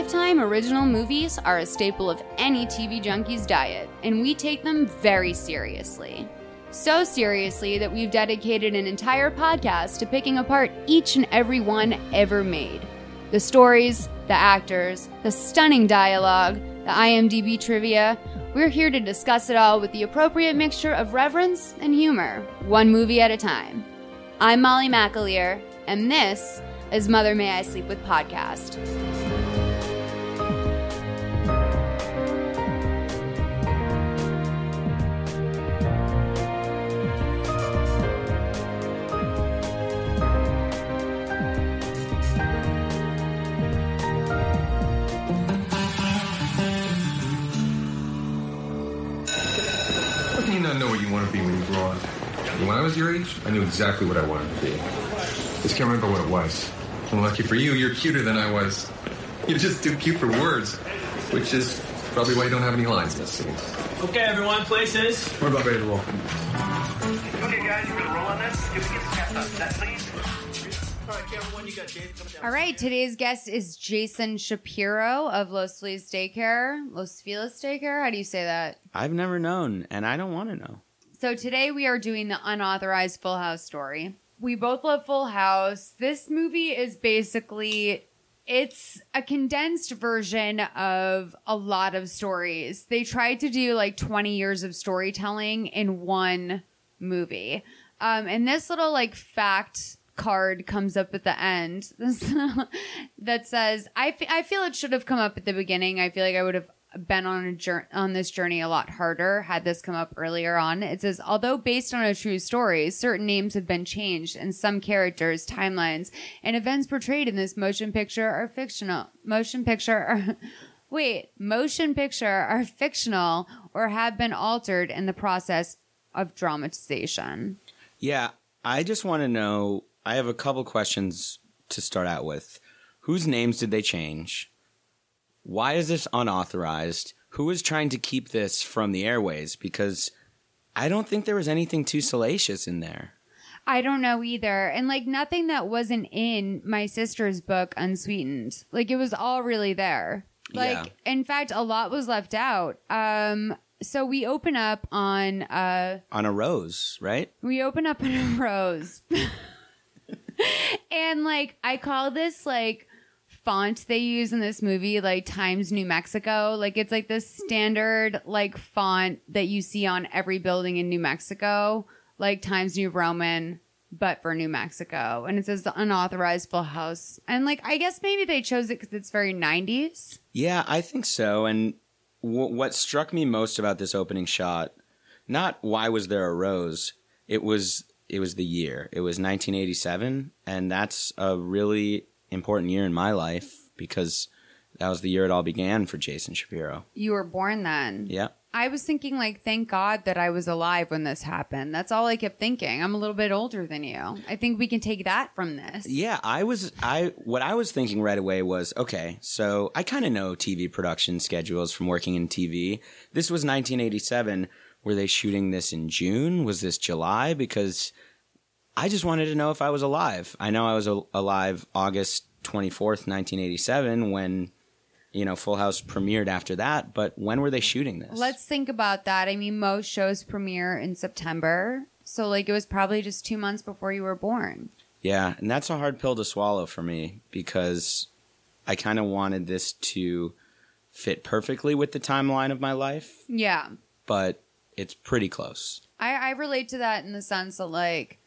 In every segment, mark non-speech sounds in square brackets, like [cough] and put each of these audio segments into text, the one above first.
Lifetime original movies are a staple of any TV junkie's diet, and we take them very seriously. So seriously that we've dedicated an entire podcast to picking apart each and every one ever made. The stories, the actors, the stunning dialogue, the IMDb trivia. We're here to discuss it all with the appropriate mixture of reverence and humor, one movie at a time. I'm Molly McAleer, and this is Mother May I Sleep With podcast. When I was your age, I knew exactly what I wanted to be. Just can't remember what it was. And lucky for you, you're cuter than I was. You're just too cute for words, which is probably why you don't have any lines in this scene. Okay, everyone, places. We're about ready to roll. Okay, guys, you gonna roll on this? Can we get the cast on set, please? All right, everyone, you got Jason coming down. All right, today's guest is Jason Shapiro of Los Feliz Daycare. Los Feliz Daycare? How do you say that? I've never known, and I don't want to know. So today we are doing the unauthorized Full House story. We both love Full House. This movie is basically it's a condensed version of a lot of stories. They tried to do like 20 years of storytelling in one movie. Um, and this little like fact card comes up at the end [laughs] that says, I, f- I feel it should have come up at the beginning. I feel like I would have been on a jour- on this journey a lot harder had this come up earlier on. It says, although based on a true story, certain names have been changed and some characters, timelines, and events portrayed in this motion picture are fictional. Motion picture are, [laughs] wait, motion picture are fictional or have been altered in the process of dramatization. Yeah, I just want to know. I have a couple questions to start out with. Whose names did they change? Why is this unauthorized? Who is trying to keep this from the airways? Because I don't think there was anything too salacious in there. I don't know either. And like nothing that wasn't in my sister's book, Unsweetened. Like it was all really there. Like in fact, a lot was left out. Um, so we open up on uh On a rose, right? we open up on a rose. [laughs] and like I call this like font they use in this movie like Times New Mexico. Like it's like this standard like font that you see on every building in New Mexico, like Times New Roman, but for New Mexico. And it says the unauthorized full house. And like I guess maybe they chose it because it's very 90s. Yeah, I think so. And w- what struck me most about this opening shot, not why was there a rose, it was it was the year. It was 1987, and that's a really important year in my life because that was the year it all began for Jason Shapiro. You were born then. Yeah. I was thinking like thank God that I was alive when this happened. That's all I kept thinking. I'm a little bit older than you. I think we can take that from this. Yeah, I was I what I was thinking right away was okay, so I kind of know TV production schedules from working in TV. This was 1987. Were they shooting this in June? Was this July? Because I just wanted to know if I was alive. I know I was al- alive August 24th, 1987 when you know Full House premiered after that, but when were they shooting this? Let's think about that. I mean, most shows premiere in September. So like it was probably just 2 months before you were born. Yeah, and that's a hard pill to swallow for me because I kind of wanted this to fit perfectly with the timeline of my life, Yeah. but it's pretty close. I, I relate to that in the sense that like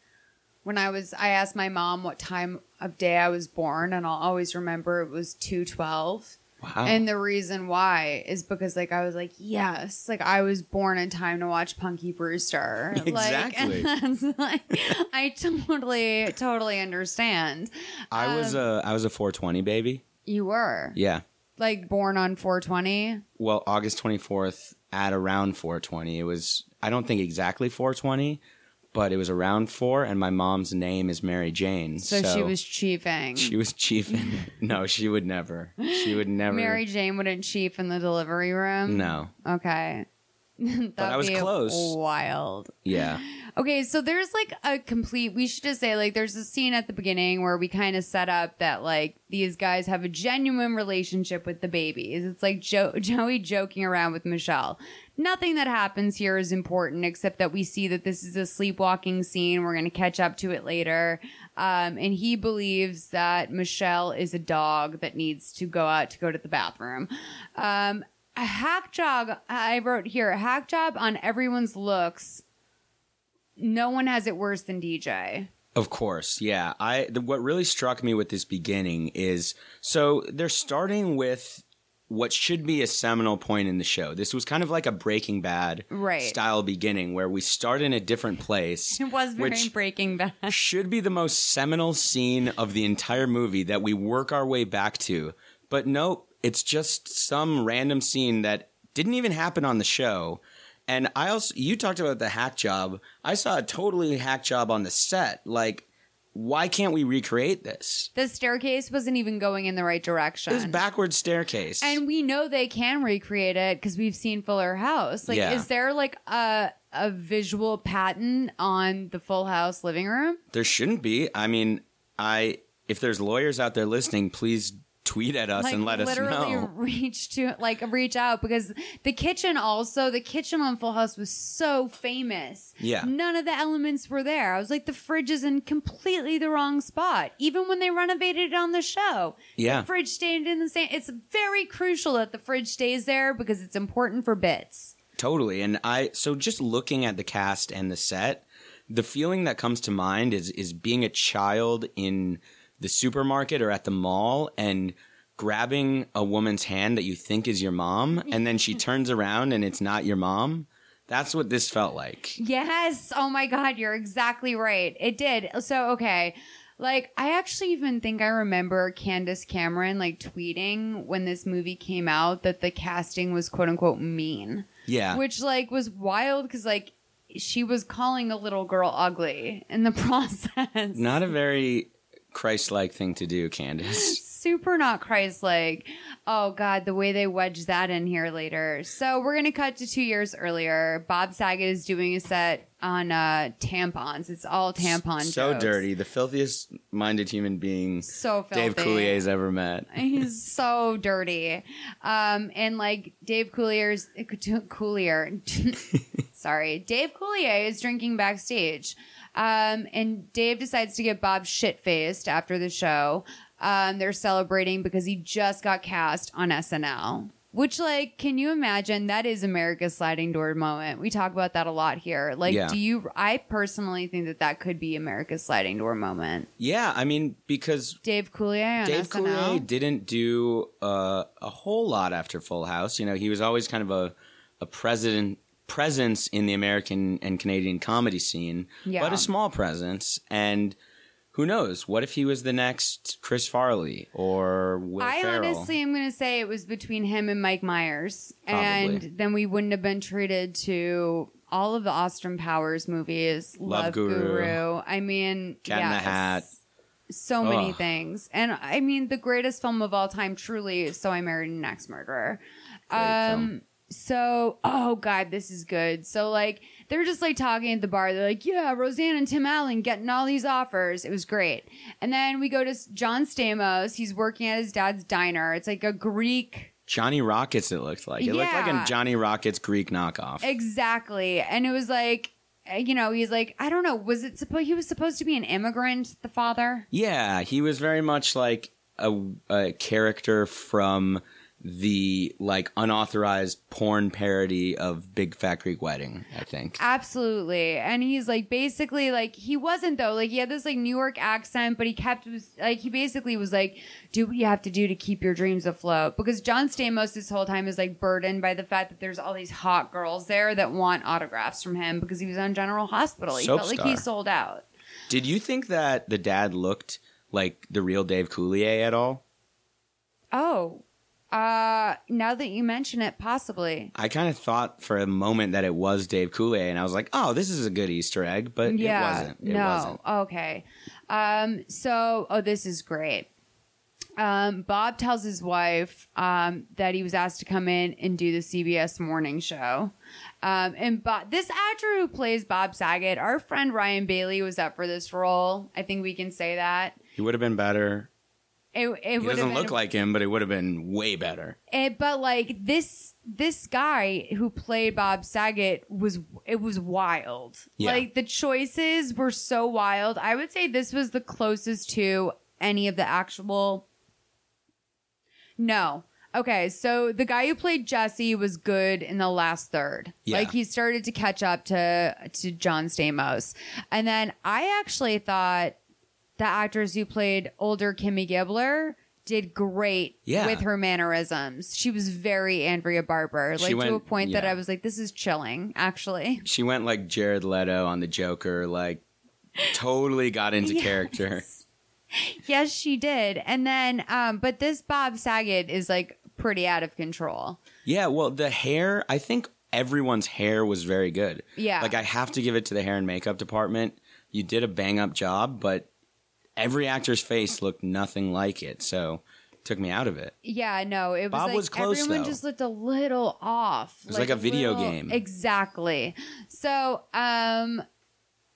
when I was I asked my mom what time of day I was born and I'll always remember it was 212 Wow. And the reason why is because like I was like, yes, like I was born in time to watch Punky Brewster. [laughs] [laughs] Exactly. Like, like I totally, totally understand. I was um, a I was a 420 baby. You were Yeah. like born on 420. Well, August 24th at around 420. It was I don't think exactly 420, but it was around 4 and my mom's name is Mary Jane. So, she was chiefing. she was chiefing. [laughs] no, she would never. She would [laughs] never Mary Jane wouldn't chief in the delivery room. No. Okay. [laughs] That'd I was close. Wild. Yeah. Okay, so there's like a complete. We should just say like there's a scene at the beginning where we kind of set up that like these guys have a genuine relationship with the babies. It's like jo- Joey joking around with Michelle. Nothing that happens here is important except that we see that this is a sleepwalking scene. We're going to catch up to it later. Um, and he believes that Michelle is a dog that needs to go out to go to the bathroom. Um, a hack job, I wrote here, a hack job on everyone's looks no one has it worse than DJ. Of course, yeah. I the, what really struck me with this beginning is so they're starting with what should be a seminal point in the show. This was kind of like a Breaking Bad Right. style beginning where we start in a different place. [laughs] It was very Breaking Bad. [laughs] should be the most seminal scene of the entire movie that we work our way back to. But nope, it's just some random scene that didn't even happen on the show. And I also, you talked about the hack job. I saw a totally hack job on the set. Like, why can't we recreate this? The staircase wasn't even going in the right direction. This backward staircase. and we know they can recreate it because we've seen Fuller House. Like, Yeah. is there like a a visual patent on the Full House living room? there shouldn't be. I mean, I if there's lawyers out there listening, please tweet at us like and let us know. [laughs] reach to like reach out because the kitchen also the kitchen on Full House was so famous. Yeah. None of the elements were there. I was like the fridge is in completely the wrong spot. Even when they renovated it on the show. Yeah. The fridge stayed in the same it's very crucial that the fridge stays there because it's important for bits. Totally. And I so just looking at the cast and the set, the feeling that comes to mind is is being a child in the supermarket or at the mall and grabbing a woman's hand that you think is your mom and then she [laughs] turns around and it's not your mom. That's what this felt like. Yes. Oh my God, you're exactly right. It did. So, okay. Like, I actually even think I remember Candace Cameron like tweeting when this movie came out that the casting was quote unquote mean, Yeah. which like was wild because like she was calling a little girl ugly in the [laughs] process. not a very Christ-like thing to do, Candace. [laughs] Super not Christ like. Oh God, the way they wedge that in here later. So we're gonna cut to two years earlier. Bob Saget is doing a set on uh, tampons. It's all tampon. so jokes. dirty. The filthiest minded human being So filthy. Dave Coulier's ever met. [laughs] He's so dirty. Um, and like Dave Coulier's Coulier, [laughs] sorry, Dave Coulier is drinking backstage. Um, and Dave decides to get Bob shit faced after the show. Um, they're celebrating because he just got cast on SNL. Which, like, can you imagine? That is America's sliding door moment. We talk about that a lot here. Like, Yeah. do you? I personally think that that could be America's sliding door moment. Yeah, I mean, because Dave Coulier on Dave SNL. Coulier didn't do uh, a whole lot after Full House. You know, he was always kind of a a president presence in the American and Canadian comedy scene, Yeah. but a small presence. And who knows? What if he was the next Chris Farley or Will I Ferrell? honestly am going to say it was between him and Mike Myers. Probably. And then we wouldn't have been treated to all of the Austin Powers movies. Love Love, Guru. Guru. I mean, Cat in the. Hat. So many Ugh. things. And I mean, the greatest film of all time truly is So I Married an Axe Murderer. Um, so, oh God, this is good. So, like, they're just like talking at the bar. They're like, yeah, Roseanne and Tim Allen getting all these offers. It was great. And then we go to John Stamos. He's working at his dad's diner. It's like a Greek. Johnny Rockets. It looked like it looked like a Johnny Rockets Greek knockoff. Exactly. And it was like, uh, you know, he's like, I don't know, was it supposed, he was supposed to be an immigrant, the father? Yeah, he was very much like a, a character from the like unauthorized porn parody of Big Fat Greek Wedding. I think. Absolutely. And he's like basically like he wasn't though. Like he had this like New York accent, but he kept was like he basically was like, do what you have to do to keep your dreams afloat. Because John Stamos this whole time is like burdened by the fact that there's all these hot girls there that want autographs from him because he was on General Hospital. He Soap felt like he sold out. Did you think that the dad looked like the real Dave Coulier at all? Oh. Uh now that you mention it, possibly. I kind of thought for a moment that it was Dave Coulier, and I was like, "Oh, this is a good Easter egg," but yeah. it wasn't. It no. wasn't. Okay. Um, so, oh, this is great. Um, Bob tells his wife um, that he was asked to come in and do the CBS morning show. Um, and Bob, this actor who plays Bob Saget, our friend Ryan Bailey was up for this role. I think we can say that. He would have been better. It, it He doesn't look like him, but it would have been way better. it, but like this this guy who played Bob Saget was it was wild. Yeah. Like the choices were so wild. I would say this was the closest to any of the actual No. Okay, so the guy who played Jesse was good in the last third. Yeah. Like he started to catch up to to John Stamos. And then I actually thought the actors who played older Kimmy Gibbler did great Yeah. with her mannerisms. She was very Andrea Barber, like to a point that. I was like, this is chilling, actually. She went like Jared Leto on the Joker, like totally got into [laughs] Yes. character. Yes, she did. And then, um, but this Bob Saget is like pretty out of control. Yeah, well, the hair, I think everyone's hair was very good. Yeah. Like, I have to give it to the hair and makeup department. You did a bang up job, but every actor's face looked nothing like it. So, took me out of it. Yeah, no, it was Bob like was close, everyone though. just looked a little off. It was like a video game. Exactly. So, um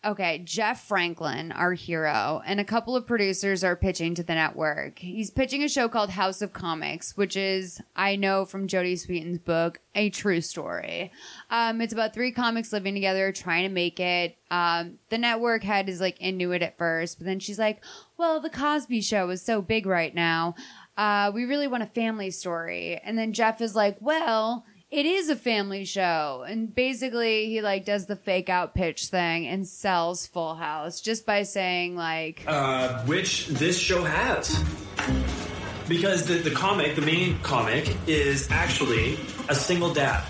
okay, Jeff Franklin, our hero, and a couple of producers are pitching to the network. He's pitching a show called House of Comics, which is I know from Jodie Sweetin's book, a true story. Um it's about three comics living together trying to make it. Um the network head is like into it at first, but then she's like, "Well, the Cosby show is so big right now." uh, we really want a family story. And then Jeff is like, well, it is a family show. And basically he like does the fake out pitch thing and sells Full House just by saying like, Uh, which this show has. Because the, the comic, the main comic, is actually a single dad.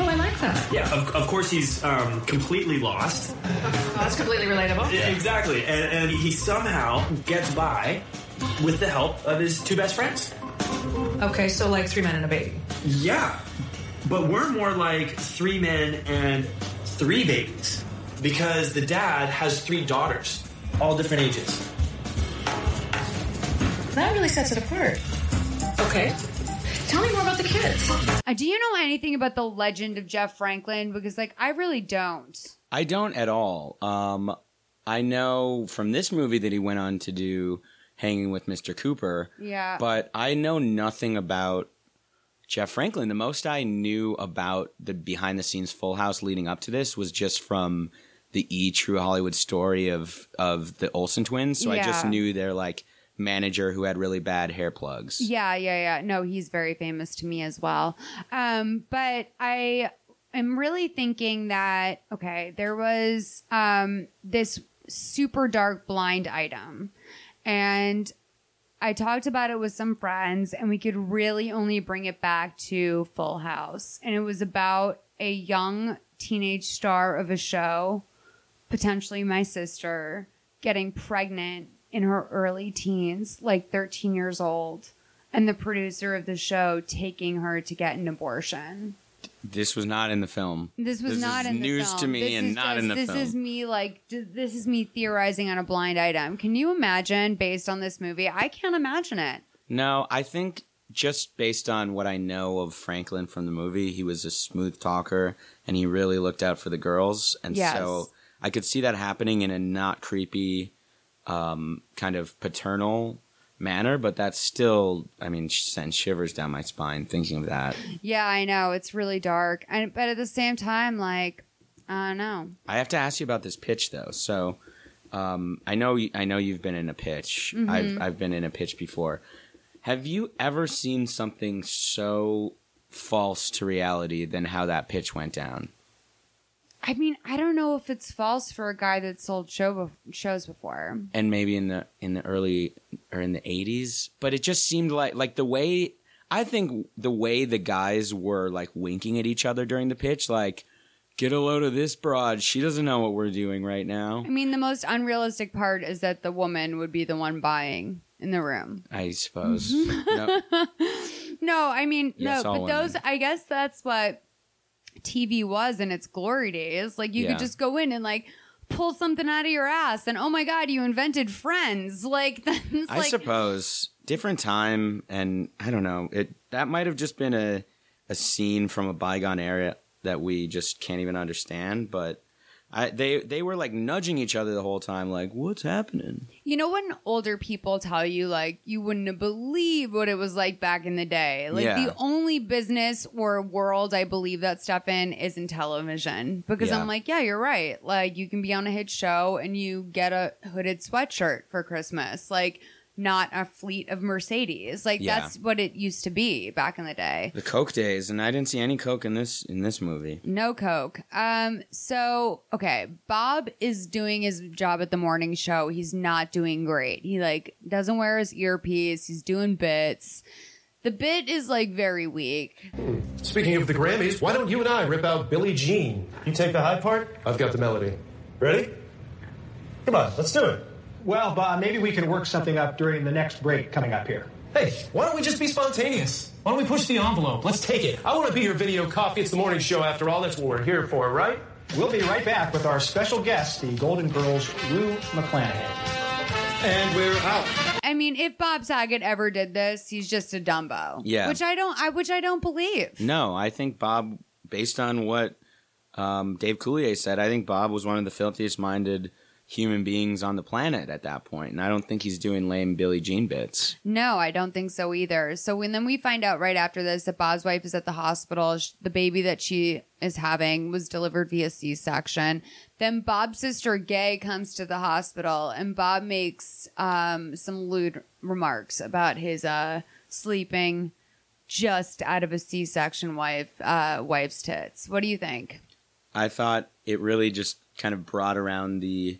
Oh, I like that. Yeah, of, of course he's um, completely lost. That's completely relatable. Yeah, Exactly. And, and he somehow gets by with the help of his two best friends. Okay, so like three men and a baby. Yeah. But we're more like three men and three babies. Because the dad has three daughters, all different ages. That really sets it apart. Okay. Tell me more about the kids. uh, do you know anything about the legend of Jeff Franklin? Because like I really don't. I don't at all. Um, I know from this movie that he went on to do Hanging with Mr. Cooper. Yeah. But I know nothing about Jeff Franklin. The most I knew about the behind the scenes Full House leading up to this was just from the E True Hollywood story of of the Olsen twins. So I just Yeah. knew their like manager who had really bad hair plugs. Yeah, yeah, yeah. No, he's very famous to me as well. Um, but I am really thinking that okay, there was um this super dark blind item, and I talked about it with some friends, and we could really only bring it back to Full House, and it was about a young teenage star of a show, potentially my sister, getting pregnant in her early teens, like 13 years old, and the producer of the show taking her to get an abortion. This was not in the film. This was This not is in the news film. to me This and is not in the this film. is me like this is me theorizing on a blind item. Can you imagine based on this movie? I can't imagine it. No, I think just based on what I know of Franklin from the movie, he was a smooth talker and he really looked out for the girls. And Yes. so I could see that happening in a not creepy, um, kind of paternal manner, but that's still, I mean, sends shivers down my spine thinking of that. Yeah, I know it's really dark, and but at the same time, like I don't know. I have to ask you about this pitch though. So, um, I know, I know you've been in a pitch. I've, I've been in a pitch before. Have you ever seen something so false to reality than how that pitch went down? I mean, I don't know if it's false for a guy that sold show shows before. and maybe in the in the early or in the 80s but it just seemed like like the way i think the way the guys were like winking at each other during the pitch like get a load of this broad she doesn't know what we're doing right now I mean, the most unrealistic part is that the woman would be the one buying in the room. i suppose Mm-hmm. No, [laughs] No, I mean, Yes, no, but those. I guess that's what TV was in its glory days. Like, you Yeah. could just go in and, like, pull something out of your ass, and oh my God, you invented friends. [laughs] Like, that's i like, suppose different time and i don't know it that might have just been a a scene from a bygone era that we just can't even understand but I, they they were like nudging each other the whole time like what's happening you know, when older people tell you, like, you wouldn't believe what it was like back in the day. Like, Yeah. the only business or world I believe that stuff in is in television. Because Yeah. I'm like, yeah, you're right. Like, you can be on a hit show and you get a hooded sweatshirt for Christmas. Like, not a fleet of Mercedes. Like Yeah. that's what it used to be back in the day. the coke days and i didn't see any coke in this in this movie No coke. Um. So okay, Bob is doing his job at the morning show. He's not doing great. He like doesn't wear his earpiece. He's doing bits. The bit is like very weak. Speaking of the Grammys, why don't you and I rip out Billie Jean? You take the high part, I've got the melody. Ready? Come on, let's do it. Well, Bob, maybe we can work something up during the next break coming up here. Hey, why don't we just be spontaneous? Why don't we push the envelope? Let's take it. I want to be your video coffee. It's the morning show after all. That's what we're here for, right? We'll be right back with our special guest, the Golden Girls, Rue McClanahan. And we're out. I mean, if Bob Saget ever did this, he's just a Dumbo. Yeah. Which I don't. I which I don't believe. No, I think Bob, based on what um, Dave Coulier said, I think Bob was one of the filthiest minded human beings on the planet at that point, and I don't think he's doing lame Billie Jean bits. No, I don't think so either. So when then we find out right after this that Bob's wife is at the hospital, the baby that she is having was delivered via C-section. Then Bob's sister Gay comes to the hospital, and Bob makes um, some lewd remarks about his uh, sleeping just out of a C-section wife uh, wife's tits. What do you think? I thought it really just kind of brought around the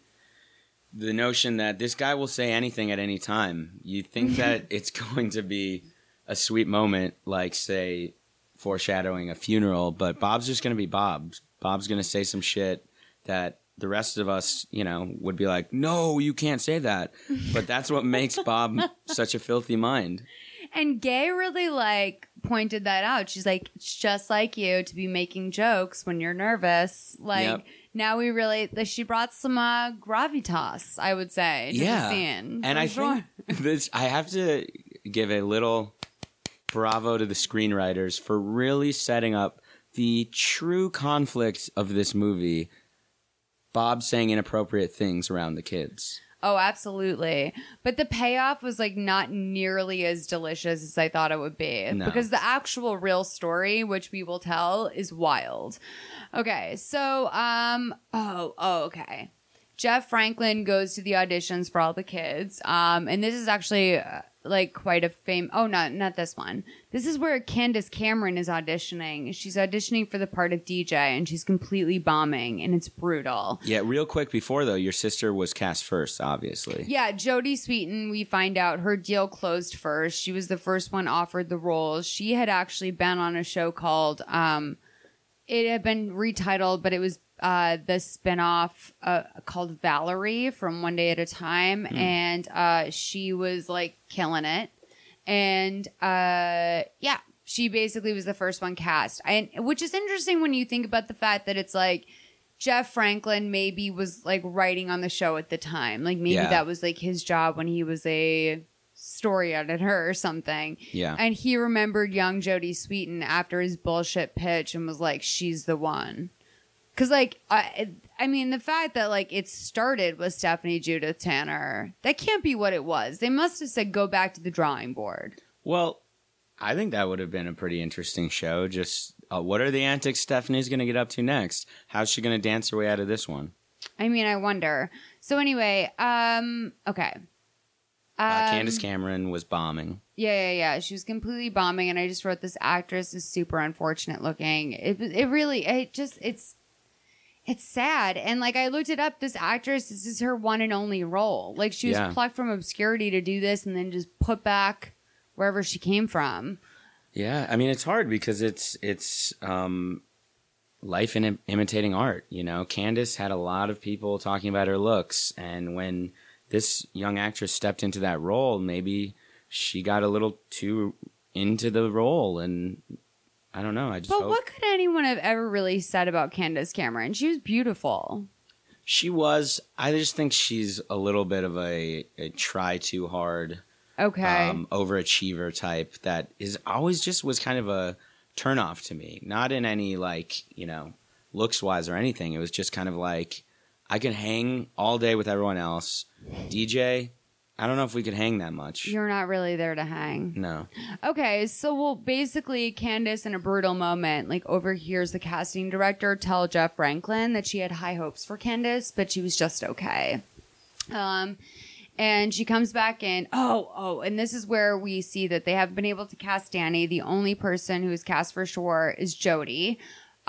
the notion that this guy will say anything at any time. You think mm-hmm. that it's [laughs] going to be a sweet moment, like say foreshadowing a funeral, but Bob's just going to be Bob. Bob's going to say some shit that the rest of us, you know, would be like, "No, you can't say that." [laughs] But that's what makes Bob such a filthy mind. And Gay really like pointed that out. She's like, it's just like you to be making jokes when you're nervous. Like Yep. Now we really, like, she brought some uh, gravitas, I would say, to the scene. And I sure. think [laughs] this I have to give a little bravo to the screenwriters for really setting up the true conflict of this movie. Bob saying inappropriate things around the kids. Oh, absolutely. But the payoff was like not nearly as delicious as I thought it would be. No. Because the actual real story, which we will tell, is wild. Okay, so um oh, oh okay. Jeff Franklin goes to the auditions for all the kids. Um and this is actually uh, like quite a fame Oh, not not this one. This is where Candace Cameron is auditioning. She's auditioning for the part of DJ and she's completely bombing and it's brutal. Yeah, real quick before though, your sister was cast first, obviously. Yeah, Jodie Sweetin, we find out her deal closed first. She was the first one offered the role. She had actually been on a show called um it had been retitled, but it was uh the spinoff uh called Valerie from One Day at a Time and uh she was like killing it. And uh yeah, she basically was the first one cast. And which is interesting when you think about the fact that it's like Jeff Franklin maybe was like writing on the show at the time. Like maybe Yeah. that was like his job when he was a story editor or something. Yeah. And he remembered young Jodie Sweetin after his bullshit pitch and was like, she's the one. Cause like, I, I mean, the fact that like it started with Stephanie Judith Tanner, that can't be what it was. They must have said, go back to the drawing board. Well, I think that would have been a pretty interesting show. Just uh, what are the antics Stephanie's going to get up to next? How's she going to dance her way out of this one? I mean, I wonder. So anyway, um, okay. Uh, Um, Candace Cameron was bombing. Yeah, yeah, yeah. She was completely bombing, and I just wrote this actress is super unfortunate looking. It, it really, it just, it's, it's sad. And like I looked it up, this actress, this is her one and only role. Like she was Yeah. plucked from obscurity to do this, and then just put back wherever she came from. Yeah, I mean it's hard because it's it's um, life in im- imitating art. You know, Candace had a lot of people talking about her looks, and when this young actress stepped into that role, maybe she got a little too into the role, and I don't know. I just But hope what could anyone have ever really said about Candace Cameron? She was beautiful. she was. I just think she's a little bit of a, a try too hard. Okay. um, overachiever type that is always just was kind of a turnoff to me. Not in any like you know looks wise or anything. It was just kind of like I can hang all day with everyone else. DJ, I don't know if we could hang that much. You're not really there to hang. no. Okay, so well, basically, Candace, in a brutal moment, like overhears the casting director tell Jeff Franklin that she had high hopes for Candace, but she was just okay. Um, and she comes back in. Oh, oh, and this is where we see that they have been able to cast Danny. The only person who is cast for sure is Jodie.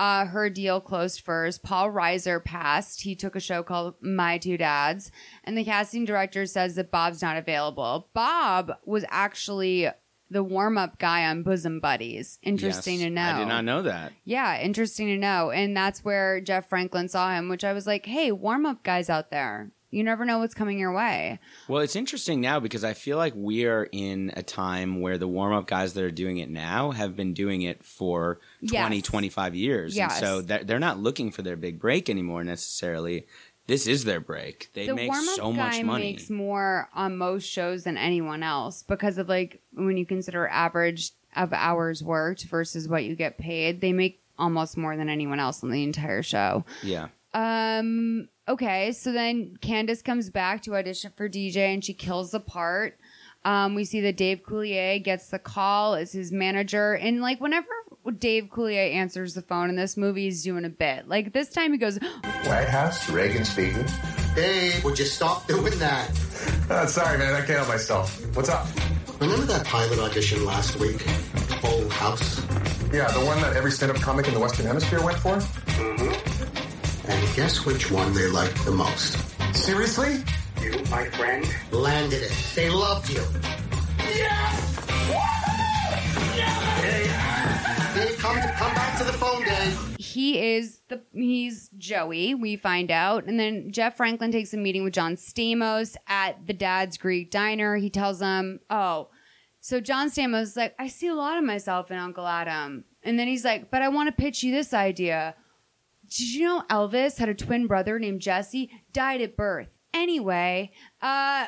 Uh, her deal closed first. Paul Reiser passed. He took a show called My Two Dads, and the casting director says that Bob's not available. Bob was actually the warm up guy on Bosom Buddies. Interesting Yes, to know. I did not know that. Yeah, interesting to know. And that's where Jeff Franklin saw him, which I was like, hey, warm up guys out there. You never know what's coming your way. Well, it's interesting now because I feel like we are in a time where the warm up guys that are doing it now have been doing it for 20, Yes. 25 years. Yes. And so they're, they're not looking for their big break anymore necessarily. This is their break. They the make so much money. makes more on most shows than anyone else because of like when you consider average of hours worked versus what you get paid, they make almost more than anyone else on the entire show. yeah. Um. Okay. So then Candace comes back to audition for DJ, and she kills the part. Um, we see that Dave Coulier gets the call as his manager, and like whenever Dave Coulier answers the phone in this movie, he's doing a bit. Like this time, he goes, White House, Reagan speaking. Dave, would you stop doing that? Uh, sorry, man, I can't help myself. What's up? Remember that pilot audition last week? Full House? Yeah, the one that every stand-up comic in the Western Hemisphere went for? And guess which one they liked the most? Seriously? You, my friend. Landed it. They loved you. Dave, come, to, come back to the phone, Dave. he is the he's Joey. We find out, and then Jeff Franklin takes a meeting with John Stamos at the Dad's Greek Diner. He tells him, "Oh, so John Stamos is like, I see a lot of myself in Uncle Adam," and then he's like, "But I want to pitch you this idea. Did you know Elvis had a twin brother named Jesse? Died at birth. Anyway, uh."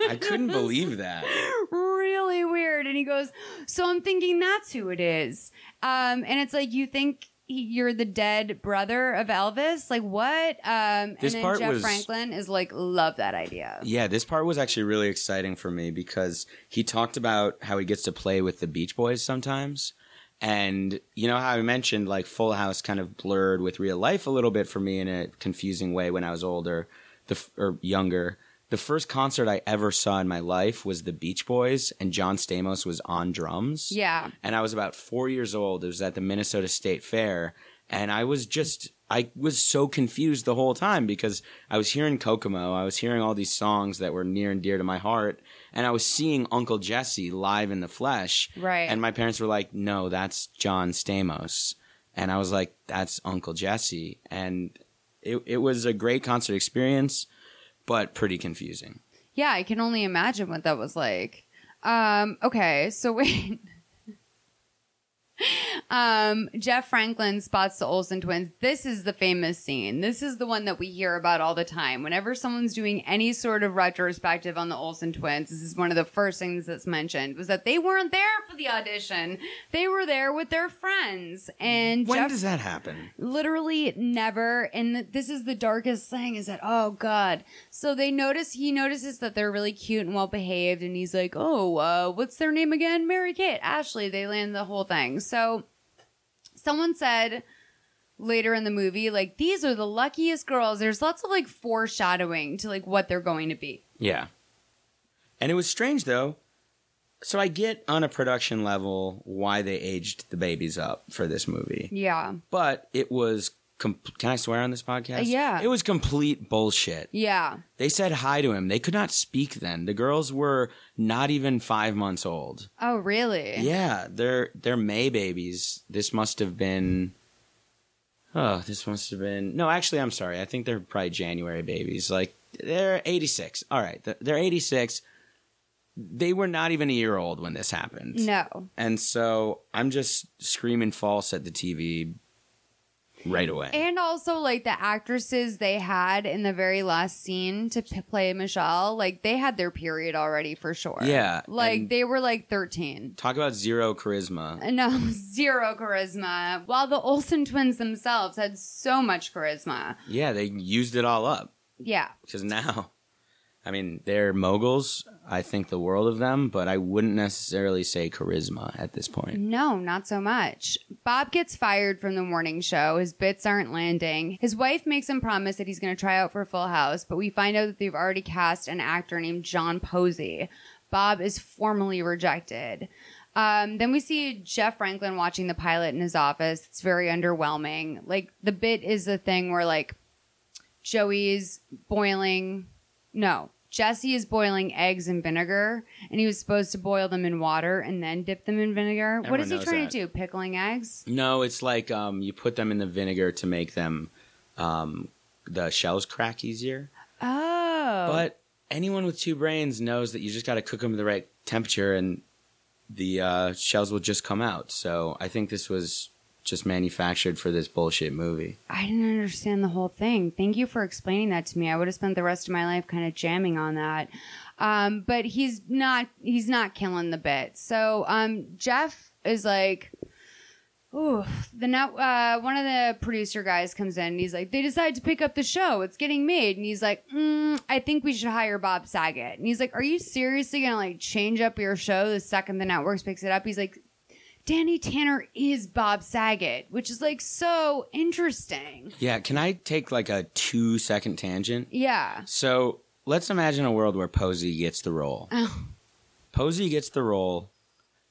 I couldn't [laughs] believe that. really weird. And he goes, So I'm thinking that's who it is. Um, and it's like, you think he, you're the dead brother of Elvis? Like, what? Um, This and then part Jeff was- Franklin is like, Love that idea. Yeah, this part was actually really exciting for me because he talked about how he gets to play with the Beach Boys sometimes. And you know how I mentioned like Full House kind of blurred with real life a little bit for me in a confusing way when I was older, the f- or younger. The first concert I ever saw in my life was the Beach Boys, and John Stamos was on drums. Yeah. and I was about four years old. It was at the Minnesota State Fair, and I was just I was so confused the whole time because I was hearing Kokomo, I was hearing all these songs that were near and dear to my heart, and I was seeing Uncle Jesse live in the flesh. Right. And my parents were like, "No, that's John Stamos," and I was like, "That's Uncle Jesse," and it it was a great concert experience, but pretty confusing. Yeah, I can only imagine what that was like. Um, okay, so [laughs] wait. Um, Jeff Franklin spots the Olsen twins. This is the famous scene. This is the one that we hear about all the time. Whenever someone's doing any sort of retrospective on the Olsen twins, this is one of the first things that's mentioned was that they weren't there for the audition. They were there with their friends. And When Jeff does that happen? literally never and th- this is the darkest thing is that oh god so they notice he notices that they're really cute and well behaved and he's like oh uh, what's their name again mary kate ashley they land the whole thing so someone said later in the movie like these are the luckiest girls there's lots of like foreshadowing to like what they're going to be Yeah. And it was strange though. So I get on a production level why they aged the babies up for this movie, Yeah. but it was. Com- Can I swear on this podcast? Uh, yeah. It was complete bullshit. Yeah. They said hi to him. They could not speak then. The girls were not even five months old. Oh, really? Yeah, they're they're May babies. This must have been. Oh, this must have been. No, actually, I'm sorry. I think they're probably January babies. Like they're 86. All right, they're- they're 86. They were not even a year old when this happened. No. And so I'm just screaming false at the TV right away. And also, like the actresses they had in the very last scene to p- play Michelle, like they had their period already for sure. Yeah, Like they were like 13. Talk about zero charisma. Uh, no, [laughs] zero charisma. While the Olsen twins themselves had so much charisma. Yeah, they used it all up. Yeah. because now, I mean, they're moguls. I think the world of them, but I wouldn't necessarily say charisma at this point. No, not so much. Bob gets fired from the morning show. His bits aren't landing. His wife makes him promise that he's going to try out for Full House, but we find out that they've already cast an actor named John Posey. Bob is formally rejected. Um, then we see Jeff Franklin watching the pilot in his office. It's very underwhelming. Like the bit is the thing where like Joey's boiling. No, Jesse is boiling eggs in vinegar, and he was supposed to boil them in water and then dip them in vinegar. what Everyone is he trying that. to do? Pickling eggs? No, it's like um, you put them in the vinegar to make them um, the shells crack easier. Oh, But anyone with two brains knows that you just got to cook them at the right temperature, and the uh, shells will just come out. So I think this was just manufactured for this bullshit movie. I didn't understand the whole thing. Thank you for explaining that to me. I would have spent the rest of my life kind of jamming on that. Um, but he's not he's not killing the bit. So um, Jeff is like, ooh, the net, uh, one of the producer guys comes in and he's like, they decide to pick up the show. It's getting made, and he's like, mm, I think we should hire Bob Saget. And he's like, Are you seriously gonna like change up your show the second the networks picks it up? He's like. Danny Tanner is Bob Saget, which is like so interesting. Yeah, can I take like a two second tangent? Yeah. So let's imagine a world where Posey gets the role. Oh. Posey gets the role.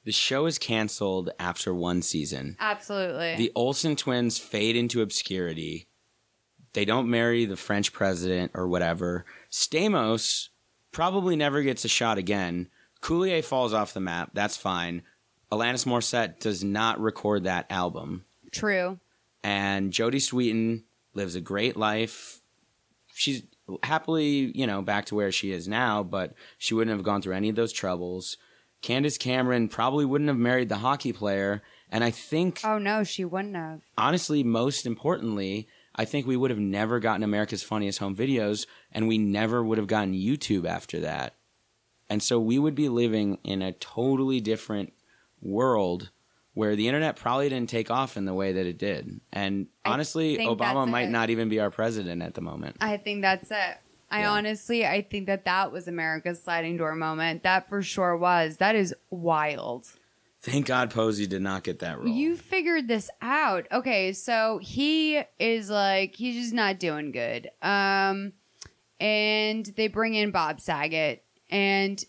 The show is canceled after one season. Absolutely. The Olsen twins fade into obscurity. They don't marry the French president or whatever. Stamos probably never gets a shot again. Coulier falls off the map. That's fine. Alanis Morissette does not record that album. True. And Jodie Sweetin lives a great life. She's happily, you know, back to where she is now, but she wouldn't have gone through any of those troubles. Candace Cameron probably wouldn't have married the hockey player. And I think Oh no, she wouldn't have. honestly, most importantly, I think we would have never gotten America's Funniest Home Videos, and we never would have gotten YouTube after that. And so we would be living in a totally different world where the internet probably didn't take off in the way that it did. And honestly, Obama might it. not even be our president at the moment. I think that's it. I Yeah. honestly, I think that that was America's sliding door moment. That for sure was. That is wild. Thank God Posey did not get that role. You figured this out. Okay, so he is like he's just not doing good. Um and they bring in Bob Saget and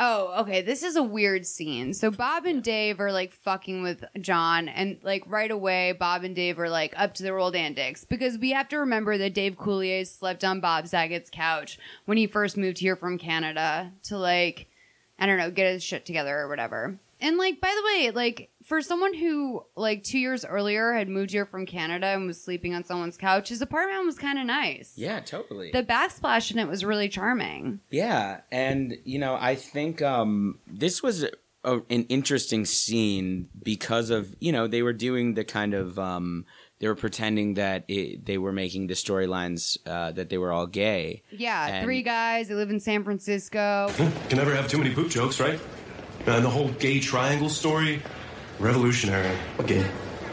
Oh, okay. This is a weird scene. So Bob and Dave are like fucking with John, and like right away, Bob and Dave are like up to their old antics because we have to remember that Dave Coulier slept on Bob Saget's couch when he first moved here from Canada to like, I don't know, get his shit together or whatever. And like, by the way, like for someone who like two years earlier had moved here from Canada and was sleeping on someone's couch, his apartment was kind of nice. yeah, totally. The backsplash in it was really charming. Yeah, and you know, I think um, this was a, an interesting scene because of you know they were doing the kind of um, they were pretending that it, they were making the storylines uh, that they were all gay. Yeah, And- three guys. They live in San Francisco. Can never have too many poop jokes, right? And the whole gay triangle story, revolutionary. What gay?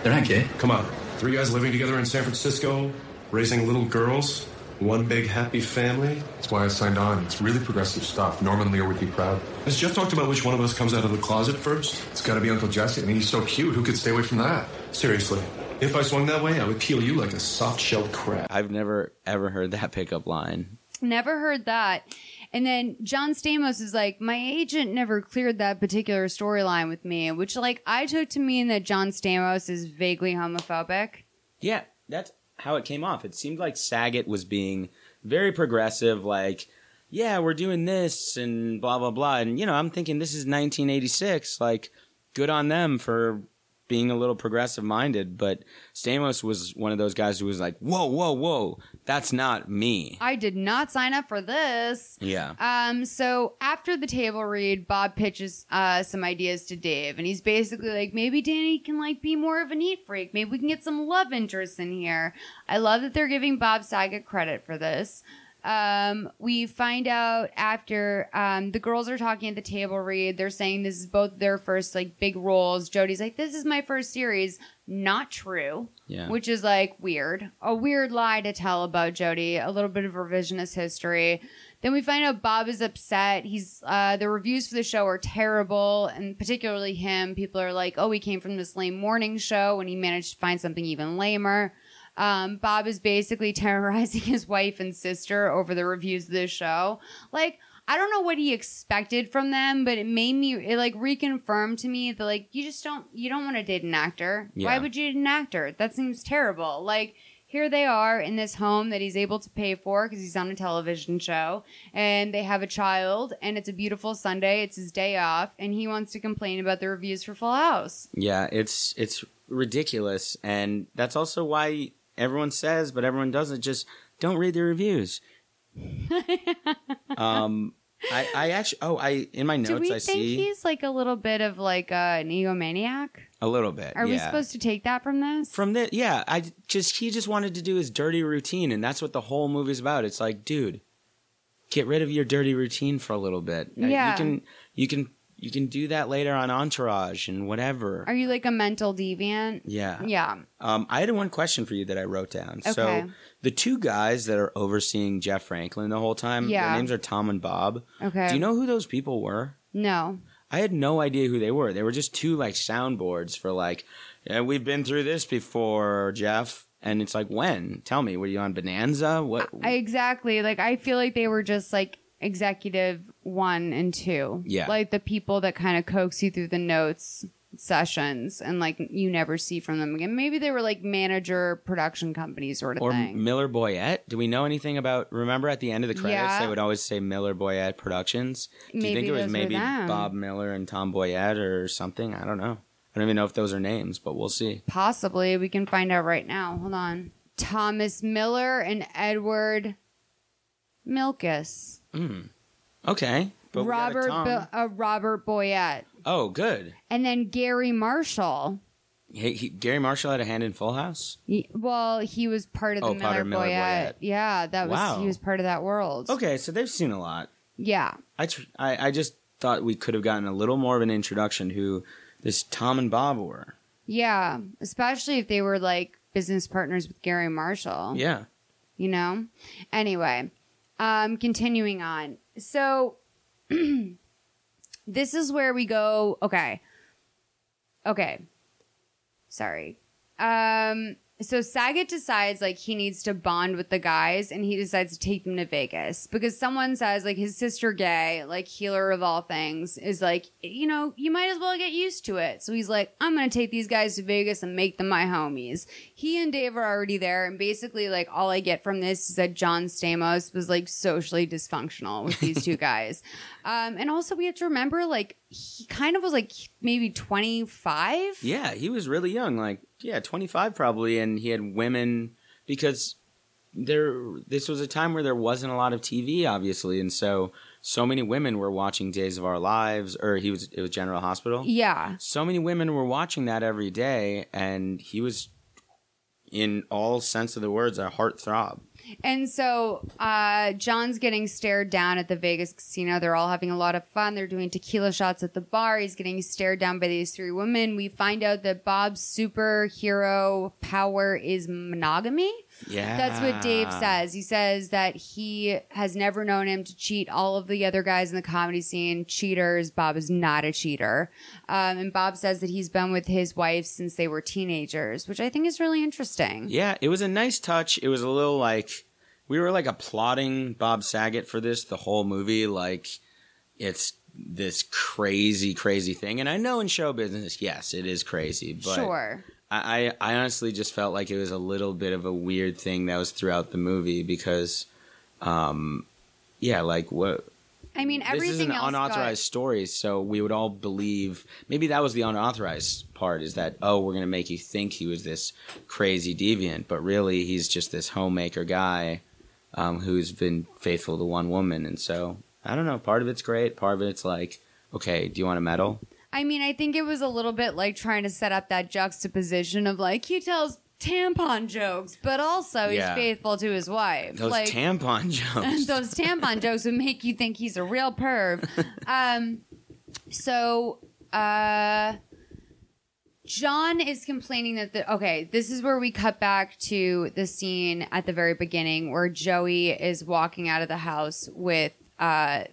They're not gay. Come on, three guys living together in San Francisco, raising little girls, one big happy family. That's why I signed on. It's really progressive stuff. Norman Lear would be proud. Has Jeff talked about which one of us comes out of the closet first? It's got to be Uncle Jesse. I mean, he's so cute. Who could stay away from that? Seriously, if I swung that way, I would peel you like a soft-shelled crab. I've never ever heard that pickup line. Never heard that. And then John Stamos is like, my agent never cleared that particular storyline with me, which like I took to mean that John Stamos is vaguely homophobic. Yeah, that's how it came off. It seemed like Saget was being very progressive, like, yeah, we're doing this and blah blah blah. And you know, I'm thinking this is 1986, like, good on them for being a little progressive minded. But Stamos was one of those guys who was like, whoa, whoa, whoa, that's not me. I did not sign up for this. Yeah. Um, so after the table read, Bob pitches uh, some ideas to Dave, and he's basically like, maybe Danny can like be more of a neat freak. Maybe we can get some love interest in here. I love that they're giving Bob Saget credit for this. Um, we find out after um, the girls are talking at the table read, they're saying this is both their first like big roles. Jody's like, "This is my first series." Not true. Yeah. Which is like weird. A weird lie to tell about Jody. A little bit of revisionist history. Then we find out Bob is upset. He's uh, the reviews for the show are terrible, and particularly him. People are like, "Oh, he came from this lame morning show, and he managed to find something even lamer." Um, Bob is basically [laughs] terrorizing his wife and sister over the reviews of this show. Like, I don't know what he expected from them, but it made me it like reconfirmed to me that like you just don't you don't want to date an actor. Why would you date an actor? That seems terrible. Like here they are in this home that he's able to pay for because he's on a television show and they have a child and it's a beautiful Sunday. It's his day off and he wants to complain about the reviews for Full House. Yeah, it's it's ridiculous, and that's also why everyone says, but everyone doesn't. Just don't read the reviews. [laughs] um, I I actually oh I in my Do notes we I think see he's like a little bit of like uh, an egomaniac? a little bit. Are we yeah. supposed to take that from this? from this? Yeah, I just he just wanted to do his dirty routine, and that's what the whole movie's about. It's like, dude, get rid of your dirty routine for a little bit. Yeah. you can you can you can do that later on Entourage and whatever. Are you like a mental deviant? Yeah. Yeah. Um, I had one question for you that I wrote down. Okay. So the two guys that are overseeing Jeff Franklin the whole time, Yeah. their names are Tom and Bob. Okay. Do you know who those people were? No. I had no idea who they were. They were just two like soundboards for like, yeah, we've been through this before, Jeff. And it's like, when? Tell me, were you on Bonanza? What? I, exactly. Like I feel like they were just like executive one and two. Yeah. Like the people that kind of coax you through the notes sessions and like you never see from them again. Maybe they were like manager production company sort of thing. or thing. Miller Boyett? Do we know anything about? Remember at the end of the credits, Yeah. they would always say Miller Boyett Productions. Do you Maybe think it was maybe. Bob Miller and Tom Boyett or something? I don't know. I don't even know if those are names, but we'll see. Possibly. We can find out right now. Hold on. Thomas Miller and Edward Milkis. Mm. Okay. But we got a Robert Tom. Bo- uh, Robert Boyett. oh, good. And then Garry Marshall. Hey, he, Garry Marshall had a hand in Full House. He- well, he was part of the Oh, Miller, of Miller Boyett. Boyett. Yeah, that was Wow. he was part of that world. Okay, so they've seen a lot. Yeah. I, tr- I, I just thought we could have gotten a little more of an introduction who this Tom and Bob were. Yeah, especially if they were like business partners with Garry Marshall. Yeah. you know anyway um continuing on so [clears throat] this is where we go okay. Okay. Sorry. Um so Saget decides like he needs to bond with the guys and he decides to take them to Vegas because someone says like his sister gay, like healer of all things, is like, you know, you might as well get used to it. So he's like, I'm gonna take these guys to Vegas and make them my homies. He and Dave are already there, and basically like all I get from this is that John Stamos was like socially dysfunctional with these two [laughs] guys. Um, and also we have to remember like he kind of was like maybe 25. Yeah, he was really young, like yeah, twenty five probably, and he had women because there. This was a time where there wasn't a lot of TV, obviously, and so so many women were watching Days of Our Lives, or he was it was General Hospital. Yeah. So many women were watching that every day, and he was, in all sense of the words, a heartthrob. And so uh, John's getting stared down at the Vegas casino. They're all having a lot of fun. They're doing tequila shots at the bar. He's getting stared down by these three women. We find out that Bob's superhero power is monogamy. Yeah, That's what Dave says. He says that he has never known him to cheat. All of the other guys in the comedy scene, cheaters. Bob is not a cheater. Um, and Bob says that he's been with his wife since they were teenagers, which I think is really interesting. Yeah, it was a nice touch. It was a little like we were like applauding Bob Saget for this the whole movie. Like it's this crazy, crazy thing. And I know in show business, yes, it is crazy. But sure. I, I honestly just felt like it was a little bit of a weird thing that was throughout the movie because, um, yeah, like what I mean, this is an else unauthorized story, so we would all believe. Maybe that was the unauthorized part: is that oh, we're gonna make you think he was this crazy deviant, but really he's just this homemaker guy um, who's been faithful to one woman. And so I don't know. Part of it's great. Part of it's like, okay, do you want a medal? I mean, I think it was a little bit like trying to set up that juxtaposition of like he tells tampon jokes, but also he's faithful to his wife. Those like, tampon [laughs] jokes. those tampon jokes would make you think he's a real perv. [laughs] Um, so uh, John is complaining that the okay, this is where we cut back to the scene at the very beginning where Joey is walking out of the house with uh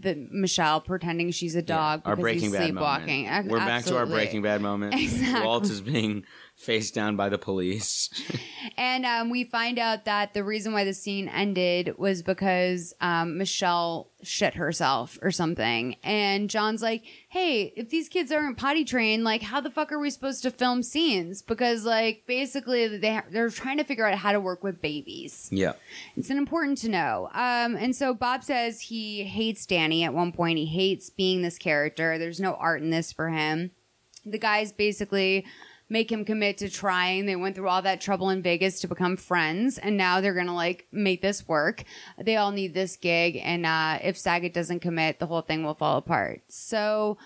the Michelle pretending she's a dog our because Breaking he's Bad sleepwalking. moment. We're back to our absolutely. Breaking Bad moment. [laughs] Exactly. Walt is being faced down by the police. [laughs] And um, we find out that the reason why the scene ended was because um, Michelle shit herself or something. And John's like, hey, if these kids aren't potty trained, like, how the fuck are we supposed to film scenes? Because, like, basically, they, they're trying to figure out how to work with babies. yeah. It's important to know. Um, and so Bob says he hates Danny at one point. He hates being this character. There's no art in this for him. The guys basically make him commit to trying. They went through all that trouble in Vegas to become friends, and now they're gonna like make this work. They all need this gig, and uh, if Saget doesn't commit, the whole thing will fall apart. So.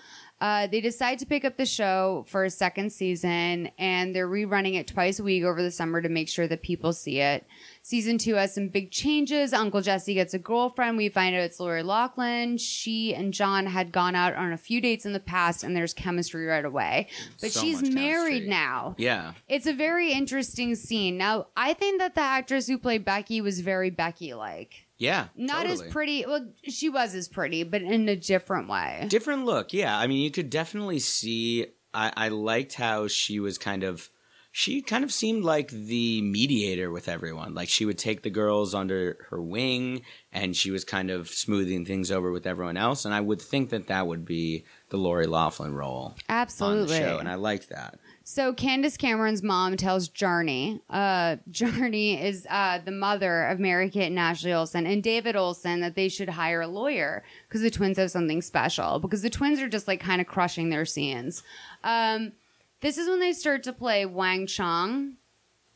Uh, they decide to pick up the show for a second season and they're rerunning it twice a week over the summer to make sure that people see it. Season two has some big changes. Uncle Jesse gets a girlfriend. We find out it's Lori Loughlin. She and John had gone out on a few dates in the past and there's chemistry right away. But So she's married now. Yeah. It's a very interesting scene. Now, I think that the actress who played Becky was very Becky like. Yeah. Not totally. as pretty. Well, she was as pretty, but in a different way. different look yeah i mean you could definitely see I, I liked how she was kind of she kind of seemed like the mediator with everyone like she would take the girls under her wing and she was kind of smoothing things over with everyone else and i would think that that would be the lori loughlin role on the Absolutely. show and i liked that So Candace Cameron's mom tells Jarnie, uh, [laughs] Jarnie is uh, the mother of Mary Kate and Ashley Olsen and David Olsen that they should hire a lawyer because the twins have something special because the twins are just like kind of crushing their scenes. Um, this is when they start to play Wang Chung.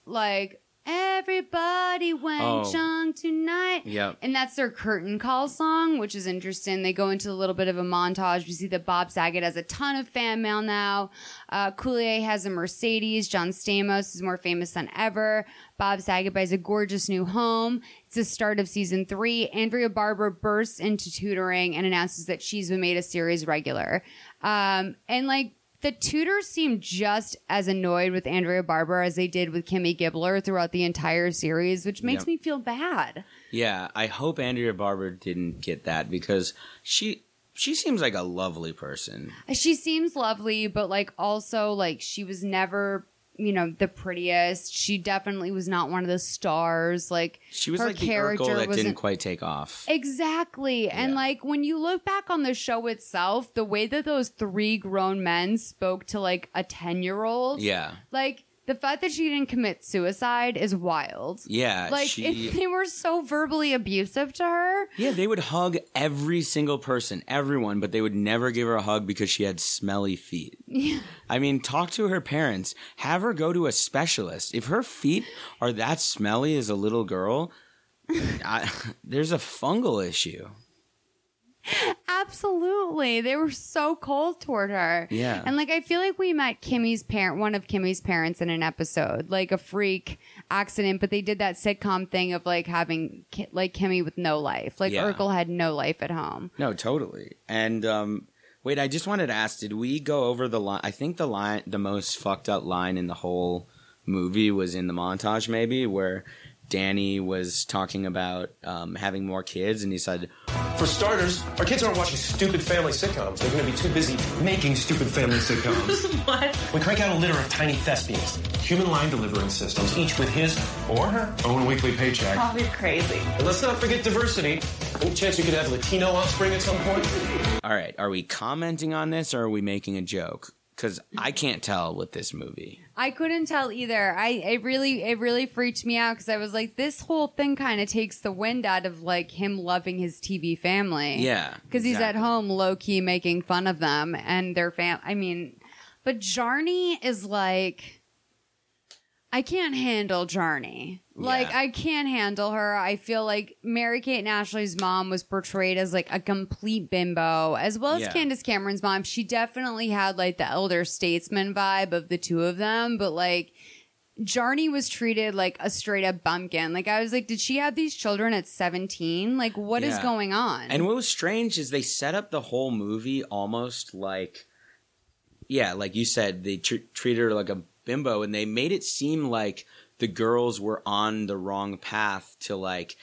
like everybody Wang Oh. Chung tonight. Yep. And that's their curtain call song, which is interesting. They go into a little bit of a montage. We see that Bob Saget has a ton of fan mail now. Uh, Coulier has a Mercedes. John Stamos is more famous than ever. Bob Saget buys a gorgeous new home. It's the start of season three. Andrea Barber bursts into tutoring and announces that she's been made a series regular. Um, and like, the tutors seem just as annoyed with Andrea Barber as they did with Kimmy Gibbler throughout the entire series, which makes Yep. me feel bad. yeah i hope andrea barber didn't get that because she she seems like a lovely person She seems lovely, but like also like she was never, you know, the prettiest. She definitely was not one of the stars. Like she was her like the character Urkel that didn't quite take off exactly. And like when you look back on the show itself, the way that those three grown men spoke to like a ten year old, yeah like the fact that she didn't commit suicide is wild. yeah Like she they were so verbally abusive to her. Yeah, they would hug every single person, everyone, but they would never give her a hug because she had smelly feet. Yeah. I mean, talk to her parents. Have her go to a specialist. If her feet are that smelly as a little girl, I, [laughs] there's a fungal issue. Absolutely. They were so cold toward her. Yeah. And like I feel like we met Kimmy's parent one of Kimmy's parents in an episode, like a freak accident, but they did that sitcom thing of like having Ki- like Kimmy with no life. Like Yeah. Urkel had no life at home. No, totally. And um, wait, I just wanted to ask: Did we go over the line? I think the line, the most fucked up line in the whole movie was in the montage, maybe where Danny was talking about um, having more kids, and he said, For starters, our kids aren't watching stupid family sitcoms. They're going to be too busy making stupid family sitcoms. [laughs] what? We crank out a litter of tiny thespians, human line delivering systems, each with his or her own weekly paycheck. Oh, you're crazy. And let's not forget diversity. Any chance you could have Latino offspring at some point? All right, are we commenting on this or are we making a joke? Because I can't tell with this movie. I couldn't tell either. I it really it really freaked me out because I was like, this whole thing kind of takes the wind out of like him loving his TV family. Yeah, because he's at home low key making fun of them and their fam. I mean, but Jarney is like, I can't handle Jarney. Like Yeah. I can't handle her. I feel like Mary Kate and Ashley's mom was portrayed as like a complete bimbo, as well as Yeah. Candace Cameron's mom. She definitely had like the elder statesman vibe of the two of them, but like Jarney was treated like a straight up bumpkin. Like I was like, did she have these children at 17? Like what is Yeah. going on? And what was strange is they set up the whole movie almost like, yeah, like you said, they tr- treated her like a bimbo, and they made it seem like the girls were on the wrong path to like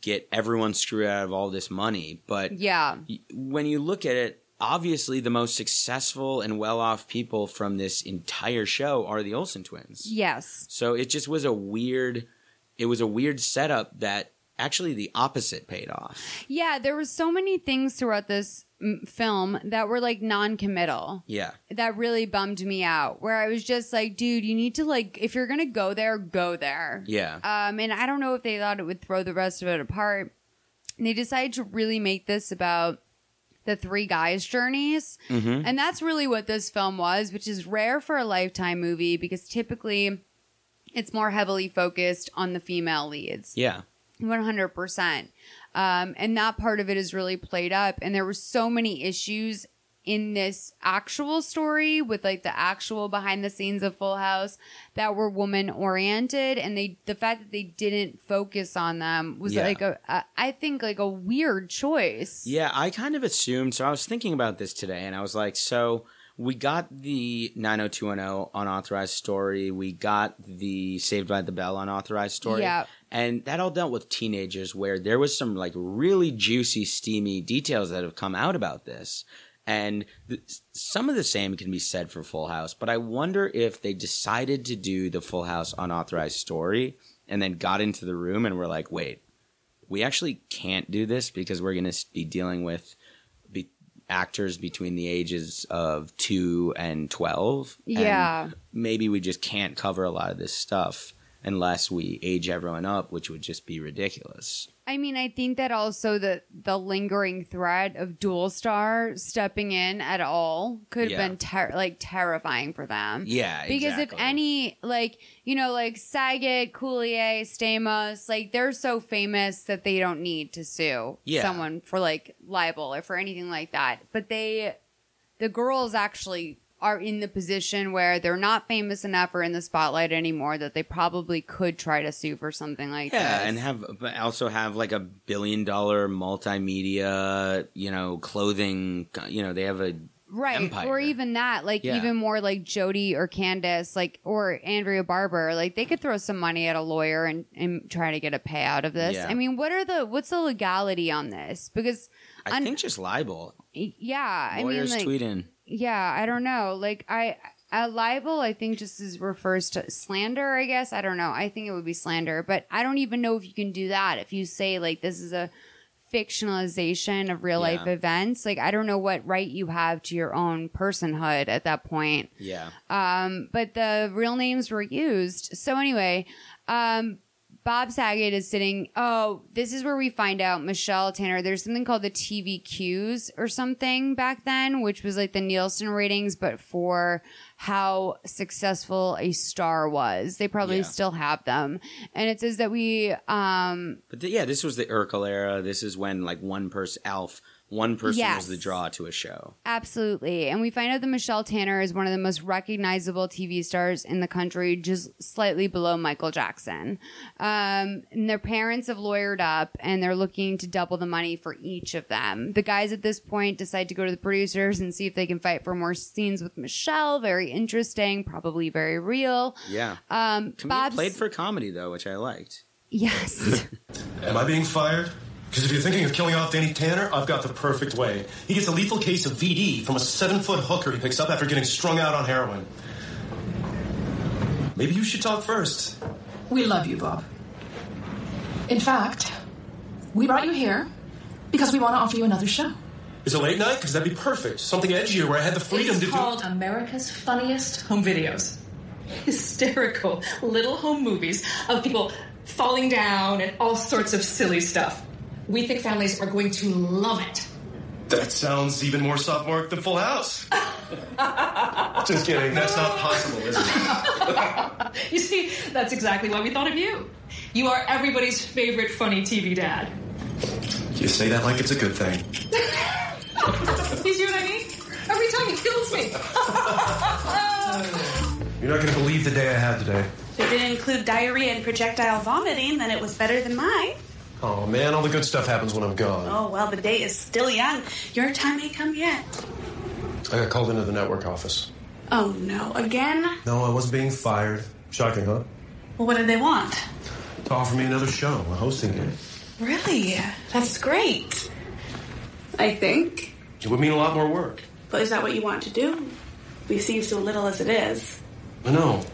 get everyone screwed out of all this money. But yeah. when you look at it, obviously the most successful and well-off people from this entire show are the Olsen twins. Yes. So it just was a weird it was a weird setup that actually the opposite paid off. Yeah, there were so many things throughout this mm, film that were like non-committal. Yeah. That really bummed me out. Where I was just like, dude, you need to like if you're going to go there, go there. Yeah. Um and I don't know if they thought it would throw the rest of it apart. And they decided to really make this about the three guys' journeys. Mhm. And that's really what this film was, which is rare for a lifetime movie because typically it's more heavily focused on the female leads. Yeah. 100%. Um, and that part of it is really played up. And there were so many issues in this actual story with like the actual behind the scenes of Full House that were woman oriented. And they, the fact that they didn't focus on them was Yeah. like a, a, I think like a weird choice. Yeah, I kind of assumed. So I was thinking about this today, and I was like, so we got the 90210 unauthorized story. We got the Saved by the Bell unauthorized story. Yeah. And that all dealt with teenagers where there was some like really juicy, steamy details that have come out about this. And th- some of the same can be said for Full House, but I wonder if they decided to do the Full House unauthorized story and then got into the room and were like, wait, we actually can't do this because we're going to be dealing with be- actors between the ages of 2 and 12 and Yeah. maybe we just can't cover a lot of this stuff unless we age everyone up which would just be ridiculous I mean, I think that also the the lingering threat of Dualstar stepping in at all could have Yeah. been ter- like terrifying for them. Yeah, because exactly. if any like you know like Saget, Coulier, Stamos, like they're so famous that they don't need to sue Yeah. someone for like libel or for anything like that. But they, the girls actually are in the position where they're not famous enough or in the spotlight anymore that they probably could try to sue for something like that. yeah this. and have but also have like a billion dollar multimedia you know clothing you know they have a right empire. or even that like Yeah. even more like jody or candace like or andrea barber like they could throw some money at a lawyer and, and try to get a payout of this Yeah. i mean what are the what's the legality on this because i un- think just libel yeah i mean lawyers like tweet in yeah i don't know. Like i a libel i think just is refers to slander i guess. I don't know. I think it would be slander but i don't even know if you can do that. If you say like this is a fictionalization of real life events like i don't know what right you have to your own personhood at that point. Yeah. Um, but the real names were used. So anyway, um, Bob Saget is sitting. Oh, this is where we find out Michelle Tanner. There's something called the TV Qs or something back then, which was like the Nielsen ratings, but for how successful a star was. They probably Yeah. still have them. And it says that we, um, but th- yeah this was the urkel era this is when like one person alf one person Yes. was the draw to a show Absolutely. And we find out that Michelle Tanner is one of the most recognizable TV stars in the country, just slightly below Michael Jackson. Um, and their parents have lawyered up and they're looking to double the money for each of them. The guys at this point decide to go to the producers and see if they can fight for more scenes with Michelle. Very interesting, probably very real. yeah Um, Comedian Bob's, played for comedy though which i liked Yes. [laughs] Am I being fired? Because if you're thinking of killing off Danny Tanner, I've got the perfect way. He gets a lethal case of VD from a seven foot hooker he picks up after getting strung out on heroin. Maybe you should talk first. We love you, Bob. In fact, we brought you here because we want to offer you another show. Is it late night? Because that'd be perfect. Something edgier where I had the freedom it's to called America's Funniest Home Videos. [laughs] Hysterical little home movies of people falling down and all sorts of silly stuff. We think families are going to love it. That sounds even more sophomoric than Full House. [laughs] Just kidding. That's not possible, is it? [laughs] You see, that's exactly why we thought of you. You are everybody's favorite funny TV dad. You say that like it's a good thing. [laughs] You see what I mean? Every time it kills me. You're not going to believe the day I had today. If it didn't include diarrhea and projectile vomiting, then it was better than mine. Oh man, all the good stuff happens when I'm gone. Oh, well, the day is still young. Your time ain't come yet. I got called into the network office. Oh, no. Again? No, I wasn't being fired. Shocking, huh? Well, what did they want? To offer me another show, a hosting gig. Really? That's great. I think. It would mean a lot more work. But is that what you want to do? We seem so little as it is. I know.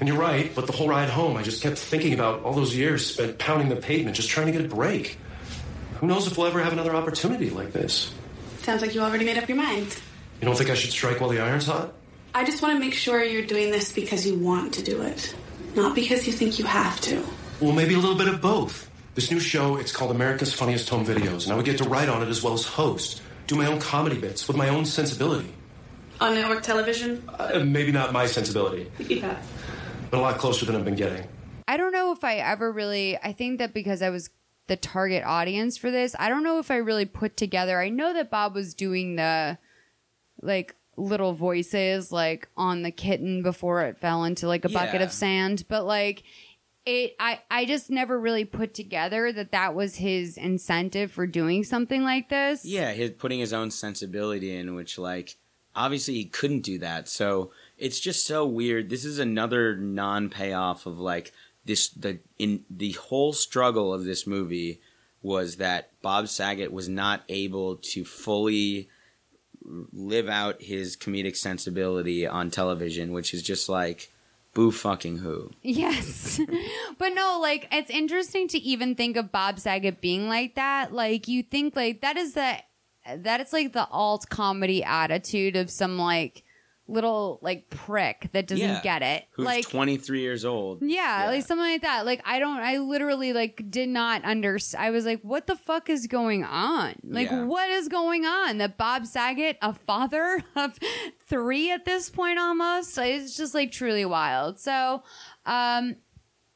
And you're right, but the whole ride home, I just kept thinking about all those years spent pounding the pavement, just trying to get a break. Who knows if we'll ever have another opportunity like this? Sounds like you already made up your mind. You don't think I should strike while the iron's hot? I just want to make sure you're doing this because you want to do it, not because you think you have to. Well, maybe a little bit of both. This new show, it's called America's Funniest Home Videos, and I would get to write on it as well as host, do my own comedy bits with my own sensibility. On network television? Uh, maybe not my sensibility, [laughs] Yeah. But a lot closer than I've been getting. I don't know if I ever really. I think that because I was the target audience for this, I don't know if I really put together. I know that Bob was doing the like little voices like on the kitten before it fell into like a bucket Yeah. of sand, but like it I I just never really put together that that was his incentive for doing something like this. Yeah, his putting his own sensibility in, which like obviously he couldn't do that. So it's just so weird. This is another non payoff of like this the in the whole struggle of this movie was that Bob Saget was not able to fully live out his comedic sensibility on television, which is just like boo fucking who. Yes. [laughs] but no, like it's interesting to even think of Bob Saget being like that. Like you think like that is the that is like the alt comedy attitude of some like little like prick that doesn't Yeah. get it. Who's like 23 years old. yeah, like something like that. Like I don't I literally like did not understand. I was like what the fuck is going on? Like Yeah. what is going on? That Bob Saget, a father [laughs] of 3 at this point almost. It's just like truly wild. So, um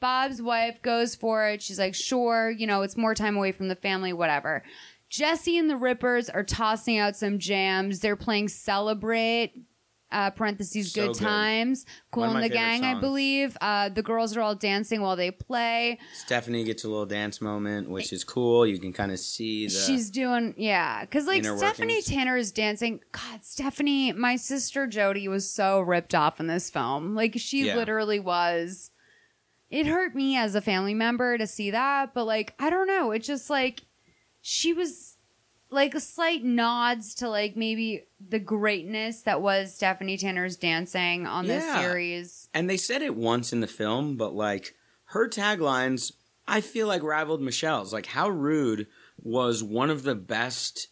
Bob's wife goes for it. She's like, sure, you know, it's more time away from the family, whatever. Jesse and the Rippers are tossing out some jams. They're playing Celebrate, uh, parentheses, So good good. times. Cool One of in my the favorite gang, I songs. believe. Uh, the girls are all dancing while they play. Stephanie gets a little dance moment, which is cool. You can kind of see the She's doing, yeah. Because, like, inner Stephanie workings. Tanner is dancing. God, Stephanie, my sister Jody was so ripped off in this film. Like, she Yeah. literally was. It hurt me as a family member to see that, but, like, I don't know. It's just like she was like slight nods to like maybe the greatness that was Stephanie Tanner's dancing on this Yeah. series. And they said it once in the film, but like her taglines, I feel like rivaled Michelle's. Like, how rude was one of the best,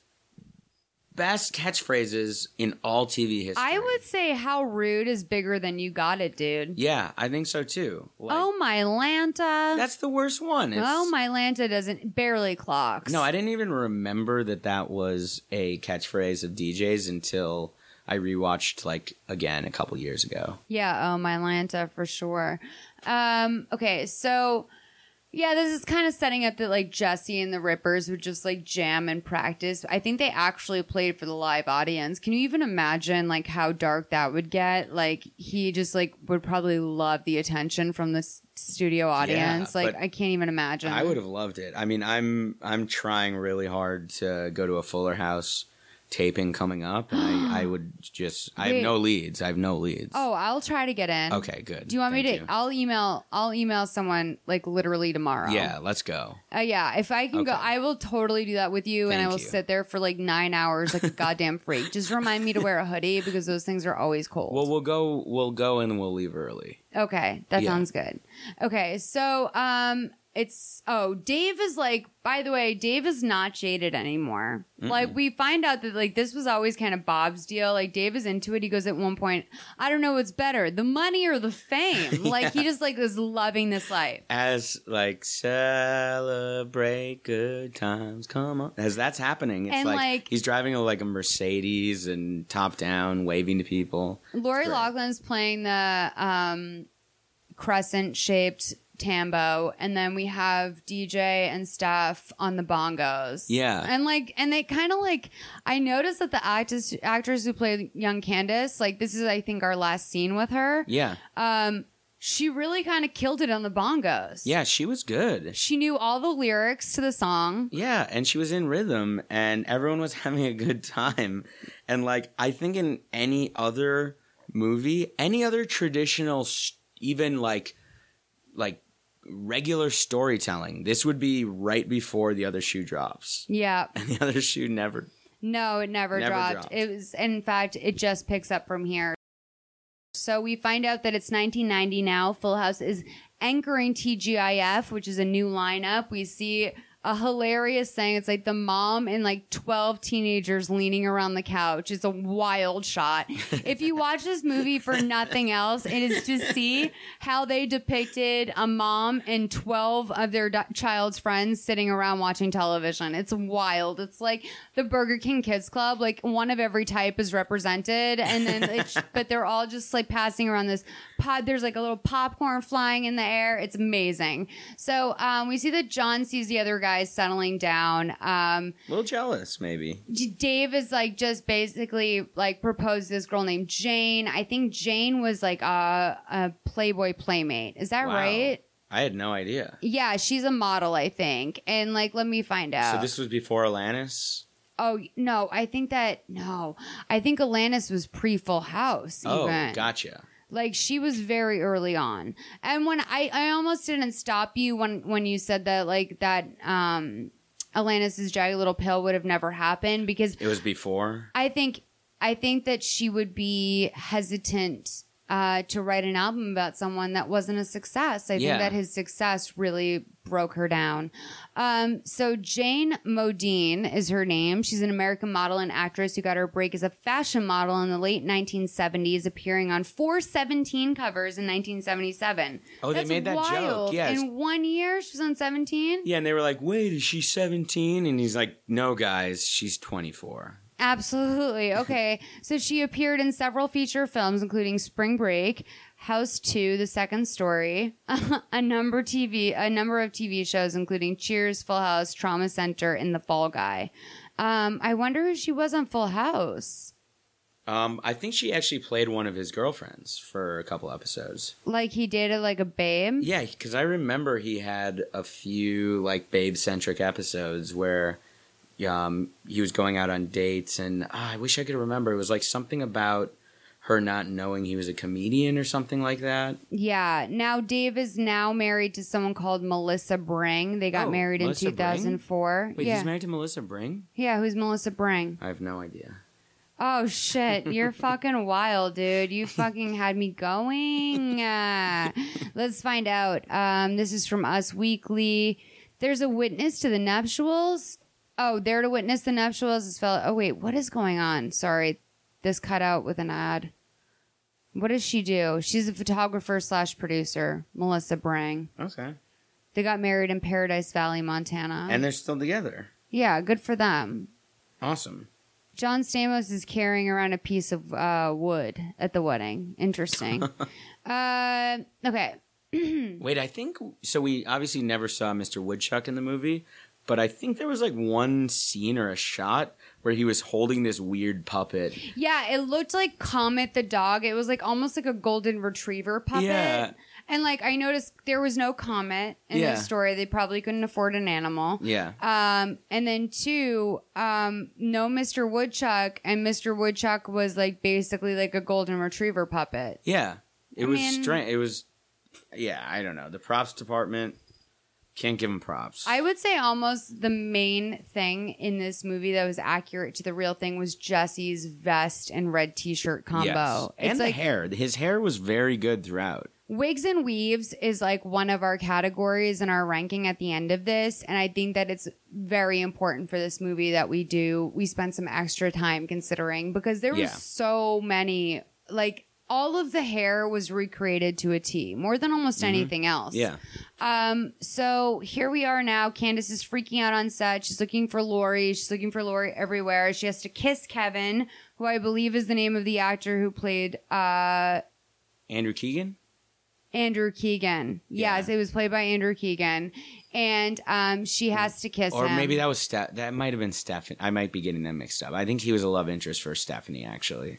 best catchphrases in all TV history? I would say how rude is bigger than you got it, dude. yeah, I think so too. Like, oh my Lanta. that's the worst one. It's- oh my Lanta doesn't barely clocks. No, I didn't even remember that that was a catchphrase of DJs until I rewatched like again a couple years ago. Yeah, oh my Lanta for sure. Um, okay, so yeah, this is kind of setting up that like Jesse and the Rippers would just like jam and practice. I think they actually played for the live audience. Can you even imagine like how dark that would get? Like he just like would probably love the attention from the s- studio audience. like I can't even imagine. I would have loved it. I mean, I'm I'm trying really hard to go to a Fuller House taping coming up, and I, I [gasps] would just I have Wait. no leads. I have no leads. Oh, I'll try to get in. Okay, good. Do you want me to? Thank you. I'll email. I'll email someone like literally tomorrow. Yeah, let's go. Uh, yeah, if I can go, Okay. I will totally do that with you, and I Thank will you. sit there for like nine hours like a [laughs] goddamn freak. Just remind me to wear a hoodie because those things are always cold. Well, we'll go. We'll go and we'll leave early. Okay, that Yeah. sounds good. Okay, so um it's oh, Dave is like by the way, Dave is not jaded anymore. Like we find out that like this was always kind of Bob's deal. Like Dave is into it. He goes at one point, I don't know what's better, the money or the fame. [laughs] Like he just like is loving this life. As like celebrate good times, come on. As that's happening, it's And, like, like- he's driving a, like a Mercedes and top down, waving to people. Lori Loughlin's playing the um, crescent shaped tambo, and then we have DJ and stuff on the bongos. Yeah. and like, and they kind of like. I noticed that the actors actors who play young Candace, like this is I think our last scene with her. Yeah, Um, she really kind of killed it on the bongos. yeah, she was good. She knew all the lyrics to the song. Yeah, and she was in rhythm, and everyone was [laughs] having a good time. And like, I think in any other movie, any other traditional, even like, like regular storytelling, this would be right before the other shoe drops, Yeah. [laughs] and the other shoe never. No, it never, Never dropped. dropped. It was, in fact, it just picks up from here. So we find out that it's 1990 now. Full House is anchoring TGIF, which is a new lineup. We see a hilarious thing. It's like the mom and like 12 teenagers leaning around the couch. It's a wild shot. [laughs] if you watch this movie for nothing else, it is to see how they depicted a mom and 12 of their d- child's friends sitting around watching television. It's wild. It's like the Burger King Kids Club, like one of every type is represented. And then, [laughs] it's, but they're all just like passing around this pod. There's like a little popcorn flying in the air. It's amazing. So um, we see that John sees the other guys settling down. Um, A little jealous, maybe. D- Dave is like just basically like proposed this girl named Jane. I think Jane was like a, a Playboy playmate. Is that Wow. right? I had no idea. Yeah, she's a model, I think. And like, let me find out. So this was before Alanis. oh no, I think that no, I think Alanis was pre Full House. Oh, even. gotcha. Like she was very early on. And when I I almost didn't stop you when when you said that like that um Alanis's Jagged Little Pill would have never happened because It was before. I think I think that she would be hesitant uh, to write an album about someone that wasn't a success. I Yeah. think that his success really broke her down. Um, so Jayne Modean is her name. She's an American model and actress who got her break as a fashion model in the late 1970s, appearing on 417 covers in 1977. Oh, they That's made that joke. wild. Yes. In one year, she was on 17. Yeah, and they were like, "Wait, is she 17?" And he's like, "No, guys, she's 24." Absolutely. [laughs] Okay. so she appeared in several feature films, including Spring Break, House Two, The Second Story, a number TV, a number of TV shows, including Cheers, Full House, Trauma Center, and The Fall Guy. Um, I wonder who she was on Full House. Um, I think she actually played one of his girlfriends for a couple episodes. Like he dated like a babe. Yeah, because I remember he had a few like babe centric episodes where um, he was going out on dates, and ah, I wish I could remember. It was like something about her not knowing he was a comedian or something like that. Yeah. Now Dave is now married to someone called Melissa Bring. They got Oh, married Melissa in Bring? 2004. Wait, yeah. he's married to Melissa Bring? yeah. Who's Melissa Bring? I have no idea. Oh shit, you're [laughs] fucking wild, dude. You fucking had me going. [laughs] Uh, let's find out. Um, this is from Us Weekly. There's a witness to the nuptials. Oh, there to witness the nuptials is fellow. Oh wait, what is going on? Sorry, this cut out with an ad. What does she do? She's a photographer slash producer, Melissa Brang. Okay. They got married in Paradise Valley, Montana. And they're still together. yeah, good for them. Awesome. John Stamos is carrying around a piece of uh, wood at the wedding. Interesting. [laughs] uh, okay. [clears throat] Wait, I think so. We obviously never saw Mr. Woodchuck in the movie, but I think there was like one scene or a shot where he was holding this weird puppet. Yeah, it looked like Comet the dog. It was like almost like a golden retriever puppet. Yeah. And like I noticed there was no comet in Yeah. this story. They probably couldn't afford an animal. Yeah. Um, and then two, um, no Mr. Woodchuck, and Mr. Woodchuck was like basically like a golden retriever puppet. Yeah. It I was strange. It was, yeah, I don't know. The props department can't give them props. I would say almost the main thing in this movie that was accurate to the real thing was Jesse's vest and red t-shirt combo. Yes. It's And like the hair. His hair was very good throughout. wigs and weaves is like one of our categories in our ranking at the end of this and i think that it's very important for this movie that we do we spend some extra time considering because there was Yeah. so many like all of the hair was recreated to a t more than almost Mhm. anything else Yeah. um, so here we are now. Candace is freaking out on set. She's looking for Lori. She's looking for Lori everywhere. She has to kiss Kevin, who I believe is the name of the actor who played uh Andrew Keegan? Andrew Keegan. Yes, it was played by Andrew Keegan. And um she has to kiss Or him. maybe that was Ste- that might have been Stephanie. I might be getting them mixed up. I think he was a love interest for Stephanie, actually.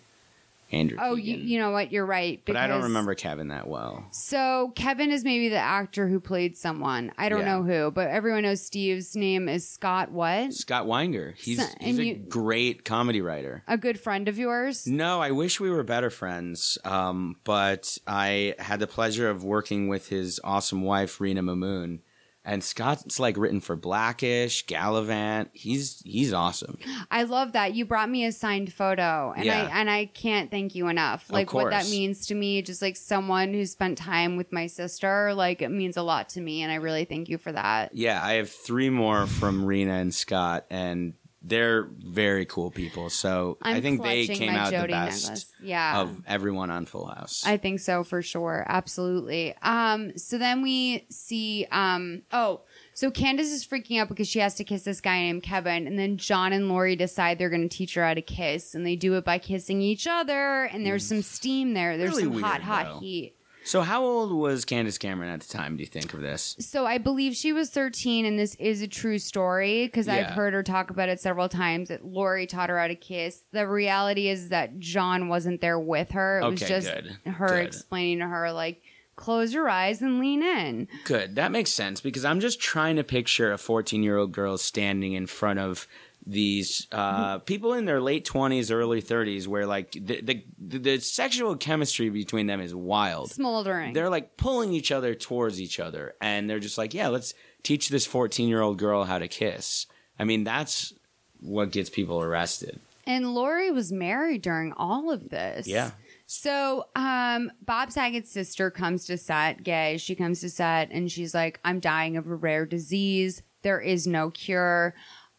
Andrew. Oh, you, Keegan. you know what? You're right. but I don't because- remember Kevin that well. So Kevin is maybe the actor who played someone. I don't Yeah. know who, but everyone knows Steve's name is Scott. What? Scott Weinger. He's, So- he's and a you- great comedy writer. A good friend of yours. No, I wish we were better friends. Um, but I had the pleasure of working with his awesome wife, Rena Mamoon. And Scott's like written for Blackish, Galavant. He's he's awesome. I love that you brought me a signed photo, and Yeah. I and I can't thank you enough. Like what that means to me, just like someone who spent time with my sister, like it means a lot to me, and I really thank you for that. Yeah, I have three more from Rena and Scott, and they're very cool people. So i I'm think they came out the best necklace. Yeah. of everyone on Full House. I think so for sure. Absolutely. Um, so then we see um oh, so Candace is freaking out because she has to kiss this guy named Kevin, and then John and Lori decide they're gonna teach her how to kiss, and they do it by kissing each other, and there's some steam there. There's Really some hot, weird, hot though. heat. So how old was Candace Cameron at the time? Do you think of this? So I believe she was 13, and this is a true story because I've Yeah. heard her talk about it several times. That Lori taught her how to kiss. The reality is that John wasn't there with her. It was Okay, just good. her Good. explaining to her like, close your eyes and lean in. Good. That makes sense because I'm just trying to picture a 14 year old girl standing in front of these uh, people in their late 20s, early 30s, where like the, the the sexual chemistry between them is wild. Smoldering. They're like pulling each other towards each other, and they're just like, yeah, let's teach this 14 year old girl how to kiss. I mean, that's what gets people arrested. And Lori was married during all of this. Yeah. So, um, Bob Saget's sister comes to set, gay. She comes to set and she's like, I'm dying of a rare disease. There is no cure.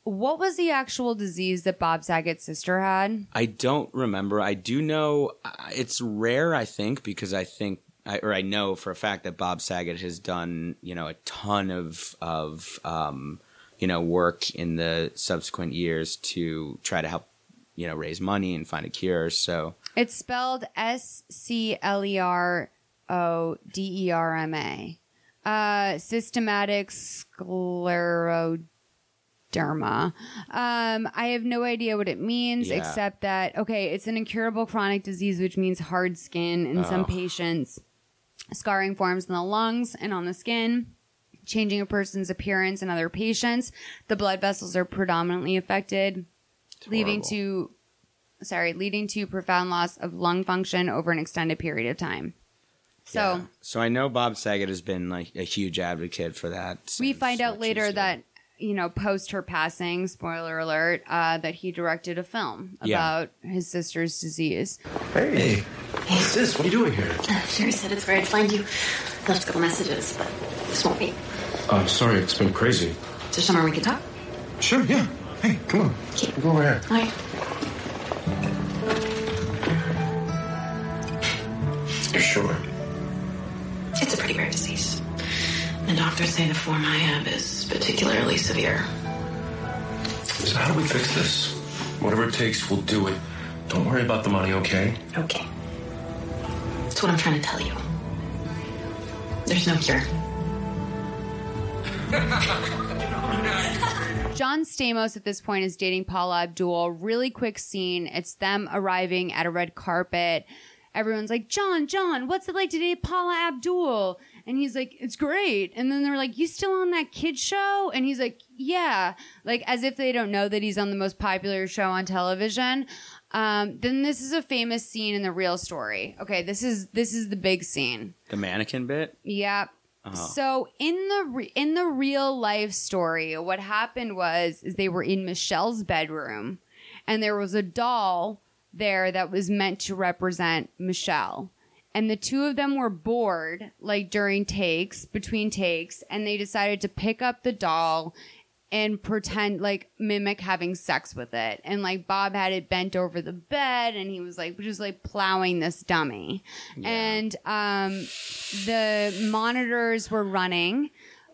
What was the actual disease that Bob Saget's sister had? I don't remember. I do know uh, it's rare. I think because I think, I, or I know for a fact that Bob Saget has done you know a ton of of um, you know work in the subsequent years to try to help you know raise money and find a cure. So It's spelled S C L E R O D E R M A. Uh, systematic scleroderma. Um, I have no idea what it means Yeah. except that okay, it's an incurable chronic disease, which means hard skin in some Oh. patients. Scarring forms in the lungs and on the skin. Changing a person's appearance in other patients. The blood vessels are predominantly affected, leading horrible. to sorry, leading to profound loss of lung function over an extended period of time. So so I know Bob Saget has been like a huge advocate for that. we find out later that you know, post her passing, spoiler alert, uh, that he directed a film Yeah. about his sister's disease. Hey, what's this? What are you doing here? Sherry said it's where I'd find you. Left a couple messages, but this won't be. I'm sorry, it's been crazy. Is there somewhere we can talk? Sure, yeah. Hey, come on. We'll go over here. Hi. You're sure? It's a pretty rare disease. The doctors say the form I have is particularly severe. So how do we fix this? Whatever it takes, we'll do it. Don't worry about the money, okay? Okay. That's what I'm trying to tell you. There's no cure. John Stamos at this point is dating Paula Abdul. Really quick scene. It's them arriving at a red carpet. everyone's like, John, John, what's it like to date Paula Abdul? And he's like, it's great. And then they're like, you still on that kid show? And he's like, yeah. Like as if they don't know that he's on the most popular show on television. Um, then this is a famous scene in the real story. Okay, this is this is the big scene. The mannequin bit. Yep. Oh. So in the re- in the real life story, what happened was is they were in Michelle's bedroom, and there was a doll there that was meant to represent Michelle. And the two of them were bored, like during takes, between takes, and they decided to pick up the doll and pretend like mimic having sex with it. And like Bob had it bent over the bed and he was like just like plowing this dummy. And um the monitors were running.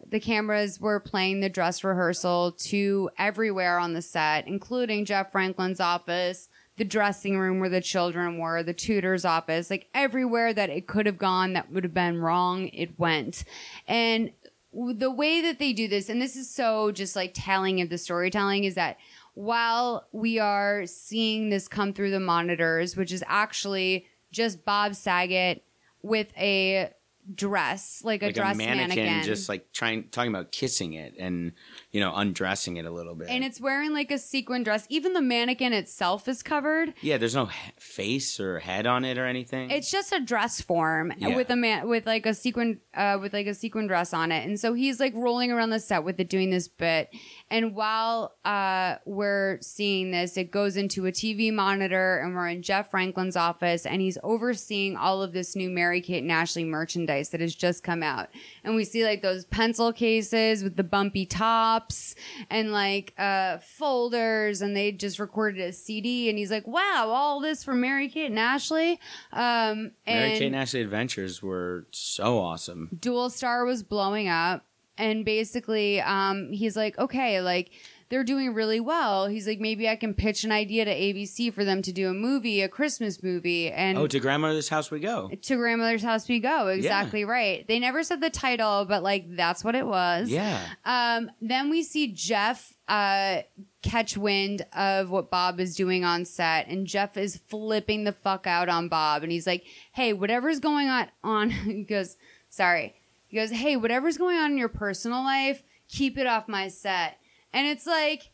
The cameras were playing the dress rehearsal to everywhere on the set, including Jeff Franklin's office, the dressing room where the children were, the tutor's office, like everywhere that it could have gone that would have been wrong, it went. And the way that they do this, and this is so just like telling of the storytelling, is that while we are seeing this come through the monitors, which is actually just Bob Saget with a dress, like a like dress a mannequin, mannequin. just like trying talking about kissing it and you know undressing it a little bit. and it's wearing like a sequin dress. Even the mannequin itself is covered. yeah, there's no he- face or head on it or anything. It's just a dress form Yeah. with a man with like a sequin uh, with like a sequin dress on it, and so he's like rolling around the set with it, doing this bit. And while uh, we're seeing this, it goes into a TV monitor, and we're in Jeff Franklin's office, and he's overseeing all of this new Mary Kate and Ashley merchandise that has just come out, and we see like those pencil cases with the bumpy tops, and like uh, folders, and they just recorded a CD, and he's like, "Wow, all this for Mary Kate and Ashley." Um, Mary Kate and Ashley Adventures were so awesome. Dualstar was blowing up, and basically, um, he's like, okay, like they're doing really well. He's like, maybe I can pitch an idea to ABC for them to do a movie, a Christmas movie, and oh, to grandmother's house we go. to grandmother's house we go. Exactly right. They never said the title, but like that's what it was. Yeah. Um, then we see Jeff uh, catch wind of what Bob is doing on set, and Jeff is flipping the fuck out on Bob, and he's like, "Hey, whatever's going on," on [laughs] he goes, "Sorry," he goes, "Hey, whatever's going on in your personal life, keep it off my set." And it's like,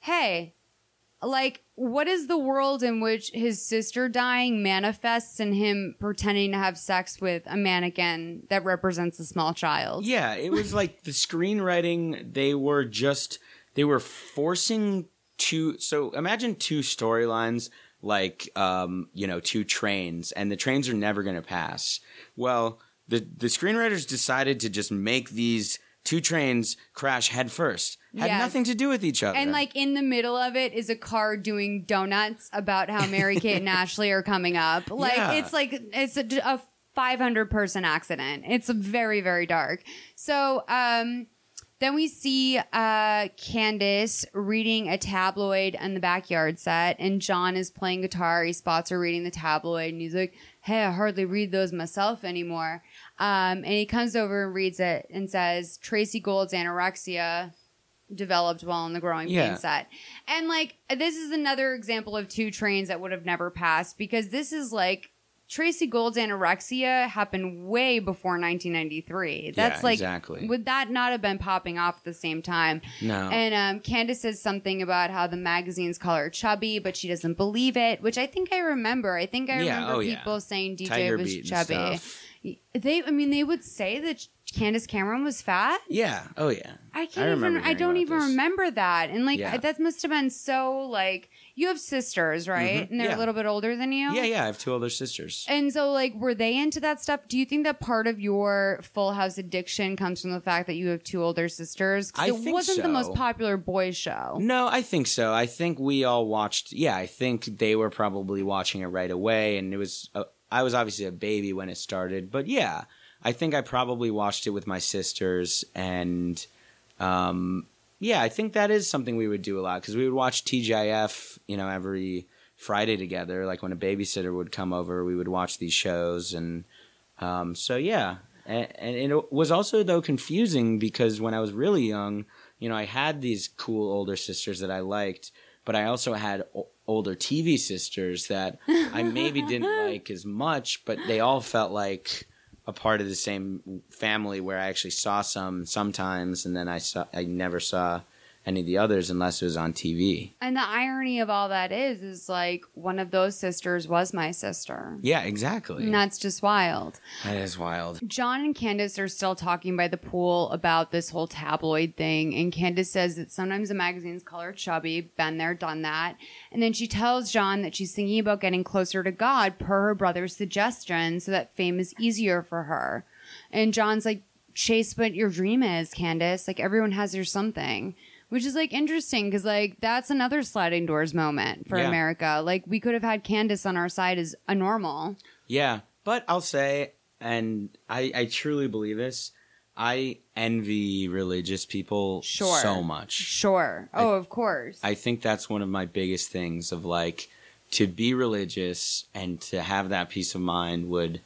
hey, like what is the world in which his sister dying manifests in him pretending to have sex with a mannequin that represents a small child Yeah, it was like the screenwriting. They were just they were forcing two. So imagine two storylines like um, you know two trains, and the trains are never going to pass. Well, the the screenwriters decided to just make these two trains crash headfirst. Had Yes. nothing to do with each other. and like in the middle of it is a car doing donuts about how Mary Kate and [laughs] Ashley are coming up. Like Yeah. it's like it's a, a 500 person accident. It's very very dark. So um then we see uh Candace reading a tabloid on the backyard set and John is playing guitar. He spots her reading the tabloid and he's like, "Hey, I hardly read those myself anymore." Um and he comes over and reads it and says, "Tracey Gold's anorexia developed while on the growing Yeah. pain set. And like this is another example of two trains that would have never passed because this is like Tracey Gold's anorexia happened way before 1993. That's Yeah, like exactly. would that not have been popping off at the same time? No. And um, Candace says something about how the magazines call her chubby, but she doesn't believe it, which I think I remember. I think I Yeah, remember oh, yeah. people saying DJ Tiger was chubby. They, I mean, they would say that Candace Cameron was fat. yeah. Oh yeah. I can't even. I don't even this. remember that. And like Yeah. that must have been so like you have sisters, right? Mhm. And they're Yeah. a little bit older than you. Yeah, yeah. I have two older sisters. And so, like, were they into that stuff? Do you think that part of your Full House addiction comes from the fact that you have two older sisters? I it think wasn't the most popular boys show. No, I think so. I think we all watched. Yeah, I think they were probably watching it right away, and it was. Uh, I was obviously a baby when it started, but yeah, I think I probably watched it with my sisters, and um, yeah, I think that is something we would do a lot because we would watch TGIF, you know, every Friday together. Like when a babysitter would come over, we would watch these shows, and um, so yeah, and, and it was also though confusing because when I was really young, you know, I had these cool older sisters that I liked, but I also had o- older TV sisters that I maybe didn't [laughs] like as much, but they all felt like a part of the same family where I actually saw some sometimes, and then I saw I never saw any of the others unless it was on TV. And the irony of all that is, is like one of those sisters was my sister. Yeah, exactly. And that's just wild. That is wild. John and Candace are still talking by the pool about this whole tabloid thing. And Candace says that sometimes the magazines call her chubby. Been there, done that. And then she tells John that she's thinking about getting closer to God per her brother's suggestion so that fame is easier for her. And John's like, chase what your dream is, Candace. Like everyone has their something. Which is like interesting because like that's another sliding doors moment for Yeah. America. Like we could have had Candace on our side as a normal. Yeah, but I'll say, and I, I truly believe this. I envy religious people Sure. so much. Sure. Oh, of course. I think that's one of my biggest things of like to be religious and to have that peace of mind would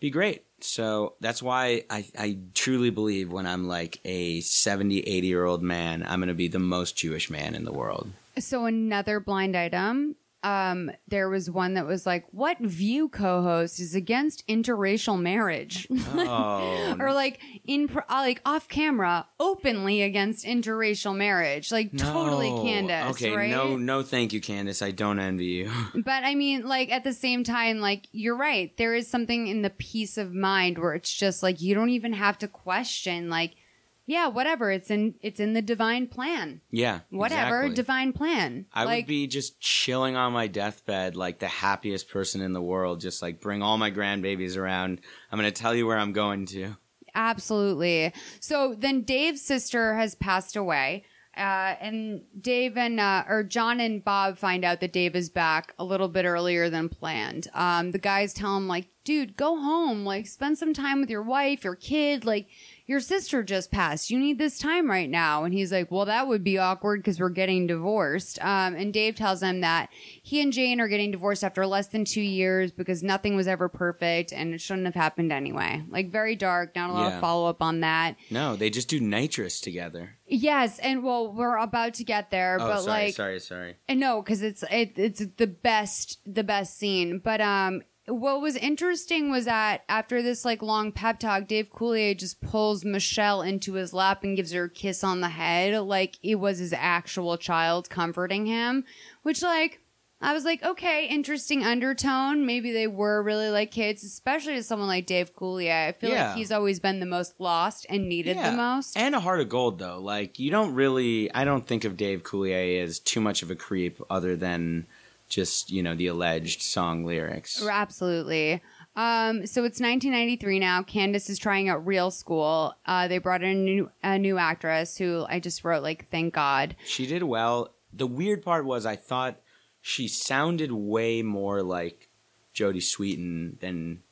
be great. So that's why I, I truly believe when I'm like a 70, 80 year old man, I'm going to be the most Jewish man in the world. So another blind item. Um, there was one that was like, "What View co-host is against interracial marriage?" [laughs] Oh, or like in pro- uh, like off camera, openly against interracial marriage, like totally. Candace, Okay, right? no, no, thank you, Candace. I don't envy you. [laughs] But I mean, like at the same time, like you're right. There is something in the peace of mind where it's just like you don't even have to question, like, yeah, whatever. It's in it's in the divine plan. yeah, Whatever, exactly. divine plan. I like, would be just chilling on my deathbed like the happiest person in the world. Just like bring all my grandbabies around. I'm going to tell you where I'm going to. Absolutely. So then Dave's sister has passed away. Uh, and Dave and, uh, or John and Bob find out that Dave is back a little bit earlier than planned. Um, the guys tell him, like, dude, go home. Like, spend some time with your wife, your kid. Like, your sister just passed. You need this time right now. And he's like, well, that would be awkward because we're getting divorced. Um, and Dave tells him that he and Jane are getting divorced after less than two years because nothing was ever perfect and it shouldn't have happened anyway. Like, very dark. Not a lot Yeah. of follow up on that. No, they just do nitrous together. Yes, and well, we're about to get there, Oh, but sorry, like, sorry, sorry. and no, because it's it, it's the best the best scene. But um, what was interesting was that after this like long pep talk, Dave Coulier just pulls Michelle into his lap and gives her a kiss on the head, like it was his actual child comforting him. Which like I was like, okay, interesting undertone. Maybe they were really like kids, especially to someone like Dave Coulier. I feel Yeah. like he's always been the most lost and needed the most. And a heart of gold, though. Like, you don't really, I don't think of Dave Coulier as too much of a creep other than just, you know, the alleged song lyrics. Absolutely. Um, so it's 1993 now. Candace is trying out Real School. Uh, they brought in a new, a new actress who I just wrote like, thank God. She did well. The weird part was I thought she sounded way more like Jodie Sweetin than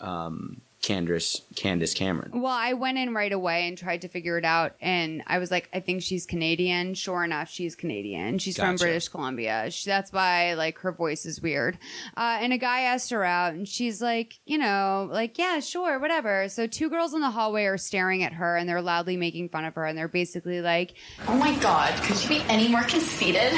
um, Candace, Candace Cameron. Well, I went in right away and tried to figure it out, and I was like, I think she's Canadian. Sure enough, she's Canadian. She's from British Columbia. She, that's why like her voice is weird. Uh, and a guy asked her out, and she's like, you know, like yeah, sure, whatever. So two girls in the hallway are staring at her, and they're loudly making fun of her, and they're basically like, Oh my god, could you be any more conceited?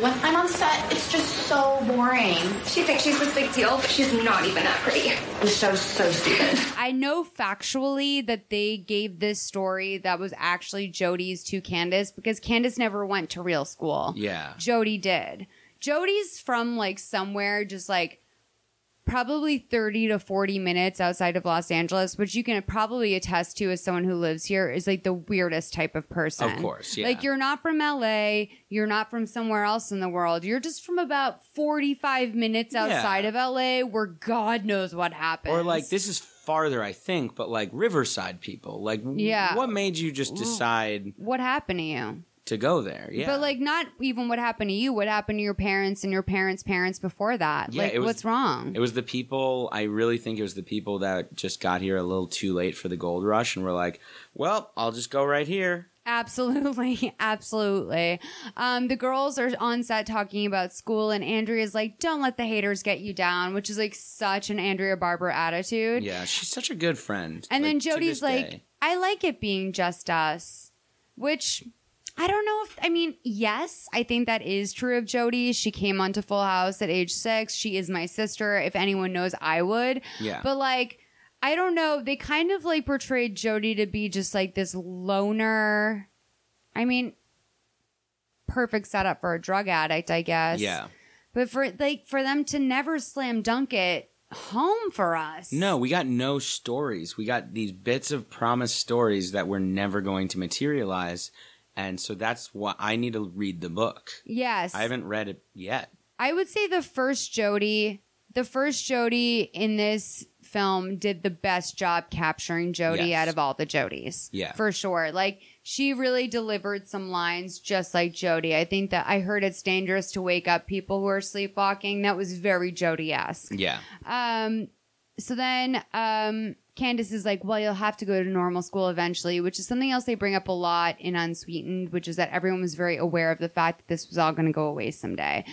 When I'm on set, it's just so boring. She thinks she's this big deal, but she's not even that pretty. The show's so stupid. I know factually that they gave this story that was actually Jodie's to Candace because Candace never went to real school. Yeah. Jodie did. Jodie's from like somewhere just like probably 30 to 40 minutes outside of Los Angeles, which you can probably attest to as someone who lives here is like the weirdest type of person. Of course, yeah. Like you're not from LA, you're not from somewhere else in the world. You're just from about 45 minutes outside of LA where God knows what happens. Or like, this is farther, I think, but like Riverside people. Like, Yeah. what made you just decide what happened to you? to go there? Yeah. But like not even what happened to you, what happened to your parents and your parents' parents before that. Yeah, like was- what's wrong? It was the people, I really think it was the people that just got here a little too late for the gold rush and were like, well, I'll just go right here. Absolutely, [laughs] absolutely. Um, the girls are on set talking about school, and Andrea's like, "Don't let the haters get you down," which is like such an Andrea Barber attitude. Yeah, she's such a good friend. And then like, to Jodie's like, day. "I like it being just us," which I don't know if I mean yes, I think that is true of Jodie. She came onto Full House at age six. She is my sister. If anyone knows, I would. Yeah. But like, I don't know. They kind of like portrayed Jodie to be just like this loner. I mean, perfect setup for a drug addict, I guess. Yeah. But for like for them to never slam dunk it home for us. No, we got no stories. We got these bits of promised stories that were never going to materialize. And so that's why I need to read the book. Yes. I haven't read it yet. I would say the first Jodie, the first Jodie in this film did the best job capturing Jodie Yes. out of all the Jodies. Yeah. For sure. Like she really delivered some lines just like Jodie. I think that I heard it's dangerous to wake up people who are sleepwalking. That was very Jodie-esque. Yeah. Um, so then um, Candace is like, well, you'll have to go to normal school eventually, which is something else they bring up a lot in Unsweetened, which is that everyone was very aware of the fact that this was all going to go away someday.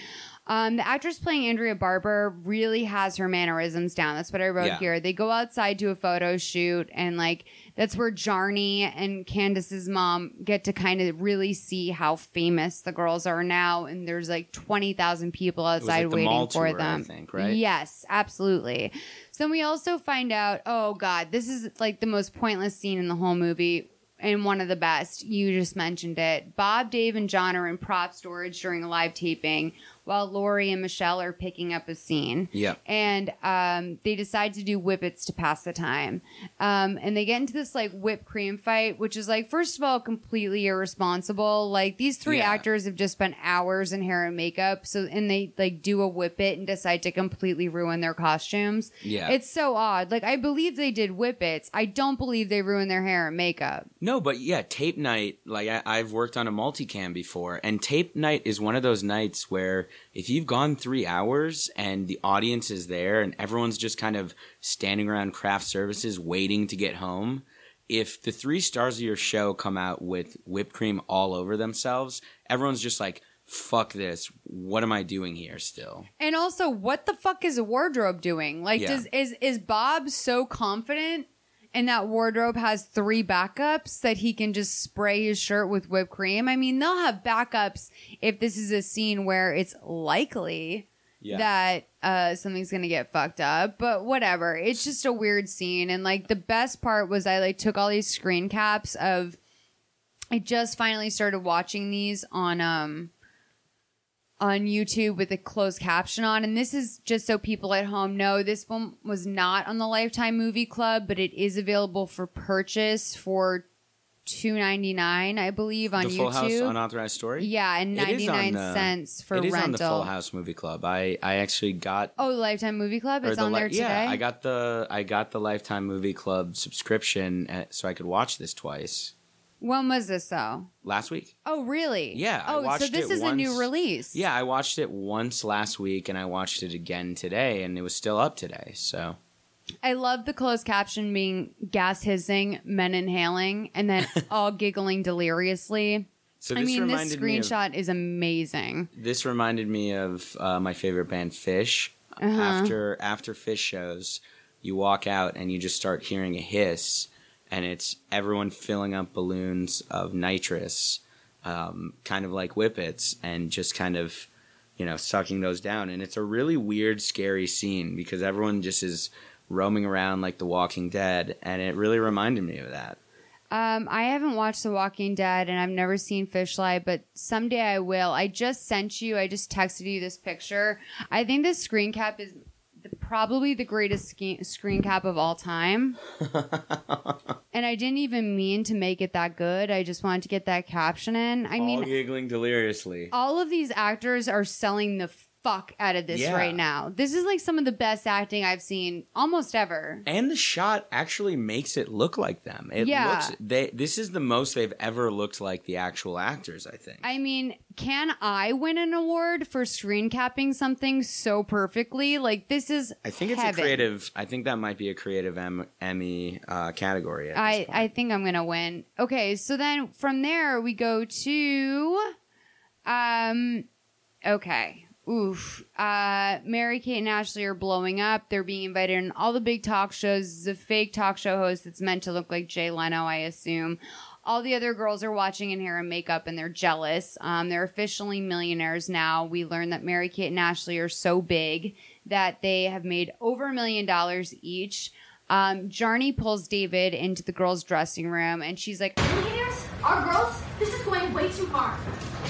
Um, the actress playing Andrea Barber really has her mannerisms down. That's what I wrote Yeah. here. They go outside to a photo shoot, and like that's where Jarnie and Candace's mom get to kind of really see how famous the girls are now. And there's like twenty thousand people outside like the waiting mall for tour, I them. think, right? Yes, absolutely. So then we also find out, oh God, this is like the most pointless scene in the whole movie and one of the best. You just mentioned it. Bob, Dave, and John are in prop storage during a live taping while Lori and Michelle are picking up a scene. Yeah. And um, they decide to do whippets to pass the time. Um, and they get into this like whipped cream fight, which is like, first of all, completely irresponsible. Like these three Yeah. actors have just spent hours in hair and makeup. So, and they like do a whippet and decide to completely ruin their costumes. Yeah. It's so odd. Like I believe they did whippets. I don't believe they ruined their hair and makeup. No, but yeah, tape night, like I, I've worked on a multicam before, and tape night is one of those nights where if you've gone three hours and the audience is there and everyone's just kind of standing around craft services waiting to get home, if the three stars of your show come out with whipped cream all over themselves, everyone's just like, fuck this. What am I doing here still? And also, what the fuck is a wardrobe doing? Like, Yeah. does is is Bob so confident and that wardrobe has three backups that he can just spray his shirt with whipped cream? I mean, they'll have backups if this is a scene where it's likely Yeah. that uh, something's gonna get fucked up. But whatever, it's just a weird scene. And like the best part was I like took all these screen caps of. I just finally started watching these on um on YouTube with a closed caption on. And this is just so people at home know this one was not on the Lifetime Movie Club, but it is available for purchase for two ninety nine, I believe, on the Full House YouTube. unauthorized story? Yeah, and on 99 cents for it is on the rental. Full House Movie Club. I, I actually got oh, the Lifetime Movie Club is the on li- there today. Yeah, I got the I got the Lifetime Movie Club subscription uh, so I could watch this twice when was this though? last week. Oh, really? Yeah, I Oh, so watched this it is a new release. Yeah, I watched it once last week and I watched it again today and it was still up today. So I love the closed caption being gas hissing, men inhaling, and then [laughs] all giggling deliriously. So I mean, this reminded me screenshot is amazing. this reminded me of uh, my favorite band Phish. Uh-huh. After after Phish shows, you walk out and you just start hearing a hiss, and it's everyone filling up balloons of nitrous, um, kind of like whippets, and just kind of you know sucking those down. And it's a really weird, scary scene because everyone just is roaming around like The Walking Dead, and it really reminded me of that. Um, I haven't watched The Walking Dead and I've never seen Fishlight, but someday I will. I just sent you, I just texted you this picture. I think this screen cap is the, probably the greatest ske- screen cap of all time. [laughs] and I didn't even mean to make it that good. I just wanted to get that caption in. I All mean, giggling deliriously. all of these actors are selling the fuck out of this Yeah. right now. This is like some of the best acting I've seen almost ever. and the shot actually makes it look like them. It Yeah. looks they this is the most they've ever looked like the actual actors, I think. I mean, can I win an award for screen capping something so perfectly? Like this is I think it's heaven. a creative I think that might be a creative em, Emmy uh, category. At this I point. I think I'm gonna win. Okay, so then from there we go to, um, okay, oof. Uh, Mary Kate and Ashley are blowing up. They're being invited on all the big talk shows. The fake talk show host that's meant to look like Jay Leno, I assume. All the other girls are watching in hair and makeup and they're jealous. Um, they're officially millionaires now. We learn that Mary Kate and Ashley are so big that they have made over a million dollars each. Um, Jarnie pulls David into the girls' dressing room and she's like, Millionaires? Our girls? This is going way too hard.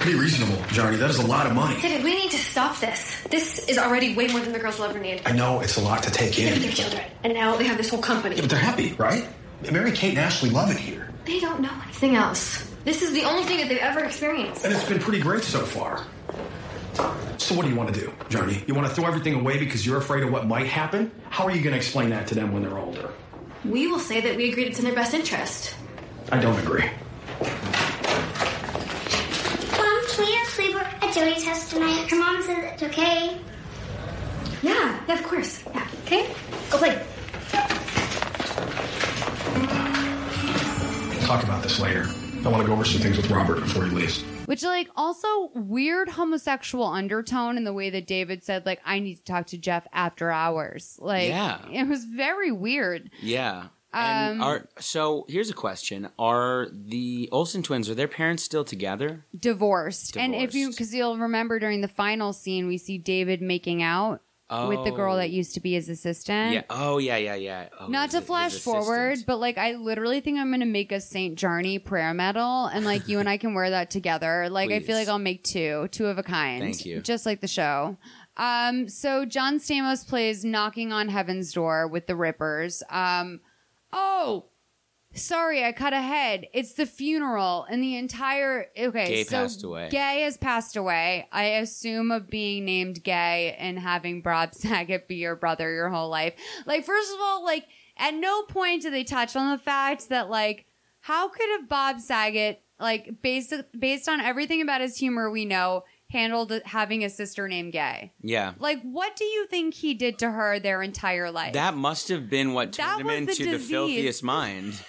Be reasonable, Jarnie. That is a lot of money. David, we need to stop this. This is already way more than the girls will ever need. I know it's a lot to take in. their children. And now they have this whole company. Yeah, but they're happy, right? Mary Kate and Ashley love it here. They don't know anything else. This is the only thing that they've ever experienced. And it's been pretty great so far. So what do you want to do, Jarnie? You want to throw everything away because you're afraid of what might happen? How are you going to explain that to them when they're older? We will say that we agreed it's in their best interest. I don't agree. Mom, can we have sleeper at Joey's house tonight? Her mom says it's okay. Yeah, yeah, of course. Yeah, okay? Go play. We'll talk about this later. I want to go over some things with Robert before he leaves. which like also weird homosexual undertone in the way that David said, like, I need to talk to Jeff after hours. Like, Yeah. it was very weird. Yeah. And Um, are so here's a question: Are the Olsen twins are their parents still together? Divorced. And if you, because you'll remember during the final scene, we see David making out with the girl Oh. that used to be his assistant. Yeah. Oh yeah, yeah, yeah. Oh, Not to his flash assistant. forward, but like I literally think I'm gonna make a Saint Jarnie prayer medal, and like you and I can wear that together. Like I feel Please. like I'll make two, two of a kind. Thank you. Just like the show. Um, so John Stamos plays knocking on heaven's door with the Rippers. Um, oh, sorry, I cut ahead. It's the funeral and the entire. Okay, Gay so passed away. Gay has passed away. I assume of being named Gay and having Bob [laughs] Saget be your brother your whole life. Like, first of all, like at no point do they touch on the fact that like how could have Bob Saget like based based on everything about his humor we know handled having a sister named Gay. Yeah. Like, what do you think he did to her their entire life? That must have been what That turned him was the into the, filthiest mind.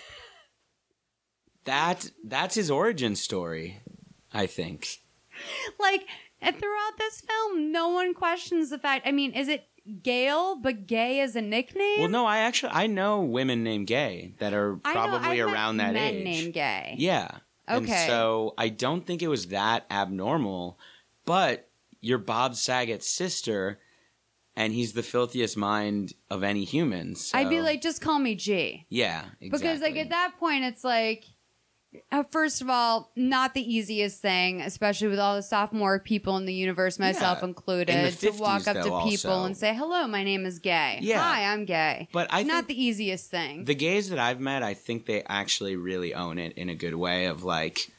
That that's his origin story, I think. like and throughout this film, no one questions the fact. I mean, is it Gail, but Gay is a nickname? Well, no, I actually I know women named Gay that are I know- probably I've around that men age. named Gay. Yeah. And Okay. so I don't think it was that abnormal, but you're Bob Saget's sister, and he's the filthiest mind of any human. So, I'd be like, just call me G. yeah, exactly. Because like at that point, it's like, uh, first of all, not the easiest thing, especially with all the sophomore people in the universe, myself Yeah. included, In the to walk 50s up to people also. and say, "Hello, my name is Gay. Yeah. Hi, I'm Gay." But I not think- the easiest thing. the gays that I've met, I think they actually really own it in a good way. Of like,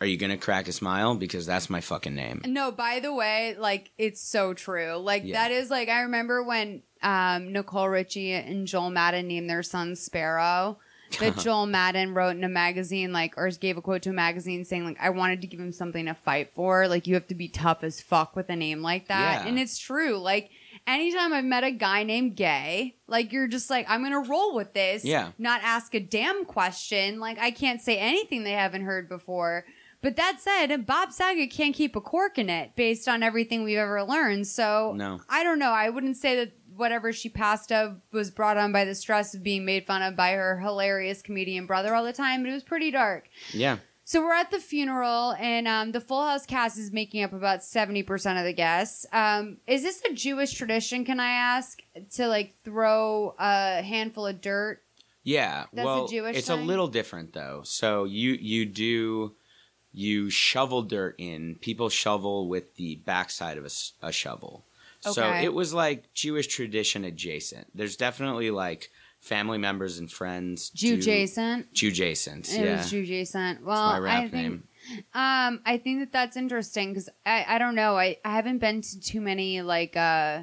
are you gonna crack a smile because that's my fucking name? No, by the way, like it's so true. Like Yeah. that is like I remember when um Nicole Richie and Joel Madden named their son Sparrow. [laughs] That Joel Madden wrote in a magazine, like, or gave a quote to a magazine saying, like, I wanted to give him something to fight for. Like, you have to be tough as fuck with a name like that. Yeah. And it's true. Like, anytime I've met a guy named Gay, like, you're just like, I'm to roll with this. Yeah. Not ask a damn question. Like, I can't say anything they haven't heard before. But that said, Bob Saget can't keep a cork in it based on everything we've ever learned. So No. I don't know. I wouldn't say that whatever she passed of was brought on by the stress of being made fun of by her hilarious comedian brother all the time, but it was pretty dark. Yeah. So we're at the funeral, and um, the Full House cast is making up about seventy percent of the guests. Um, is this a Jewish tradition? Can I ask to like throw a handful of dirt? Yeah, That's a well, Jewish it's thing? a little different though. So you you do you shovel dirt in. People shovel with the backside of a shovel. Okay. So it was like Jewish tradition adjacent. There's definitely like family members and friends. Jew adjacent. Jew adjacent. It Yeah. was Jew adjacent. Well, my rap I think name. um I think that that's interesting because I I don't know I I haven't been to too many like uh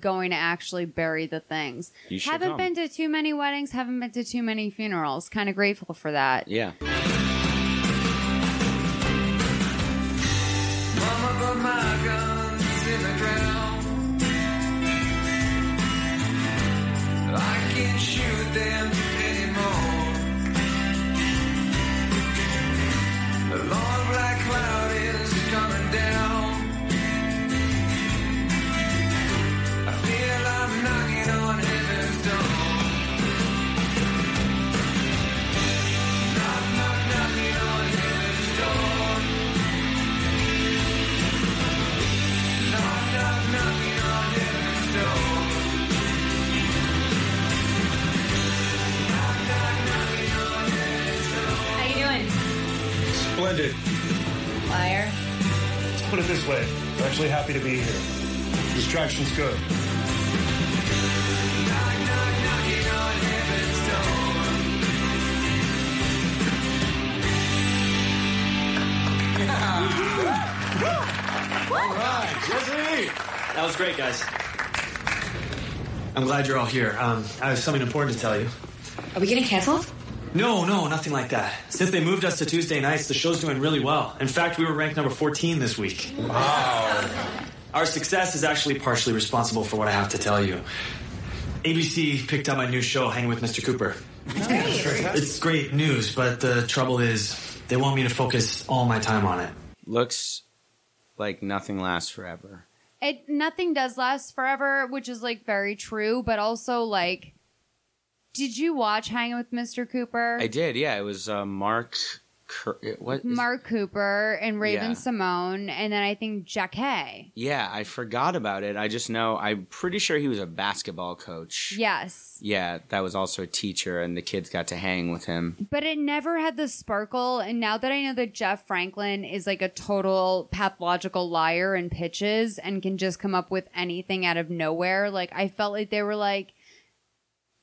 going to actually bury the things. You should haven't come. been to too many weddings. Haven't been to too many funerals. Kind of grateful for that. Yeah. 200. Liar. Let's put it this way. We're actually happy to be here. Distraction's good. [laughs] All right, Jesse. That was great, guys. I'm glad you're all here. Um, I have something important to tell you. Are we getting canceled? No, no, nothing like that. Since they moved us to Tuesday nights, the show's doing really well. In fact, we were ranked number 14 this week. Wow. Our success is actually partially responsible for what I have to tell you. ABC picked up my new show, Hanging with Mr. Cooper. It's great news, but the trouble is, they want me to focus all my time on it. Looks like nothing lasts forever. It nothing does last forever, which is like very true, but also like did you watch Hanging with Mr. Cooper? I did, yeah. It was uh, Mark. Cur- what? is- Mark Cooper and Raven Yeah. Simone, and then I think Jack Hay. yeah, I forgot about it. I just know I'm pretty sure he was a basketball coach. Yes. Yeah, that was also a teacher, and the kids got to hang with him. But it never had the sparkle. And now that I know that Jeff Franklin is like a total pathological liar and pitches and can just come up with anything out of nowhere, like I felt like they were like,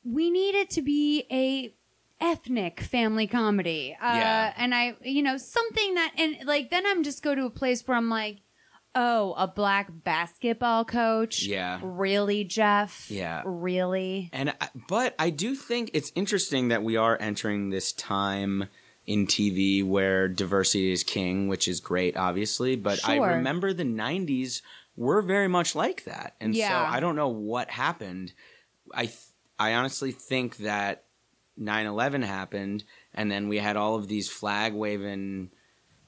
we need it to be a ethnic family comedy. Uh, Yeah. And I, you know, something that, and like then I'm just go to a place where I'm like, oh, a black basketball coach. Yeah. Really, Jeff? Yeah. Really? And I, but I do think it's interesting that we are entering this time in TV where diversity is king, which is great, obviously. But I remember the '90s were very much like that, and Yeah. so I don't know what happened. I th- I honestly think that 9/11 happened, and then we had all of these flag waving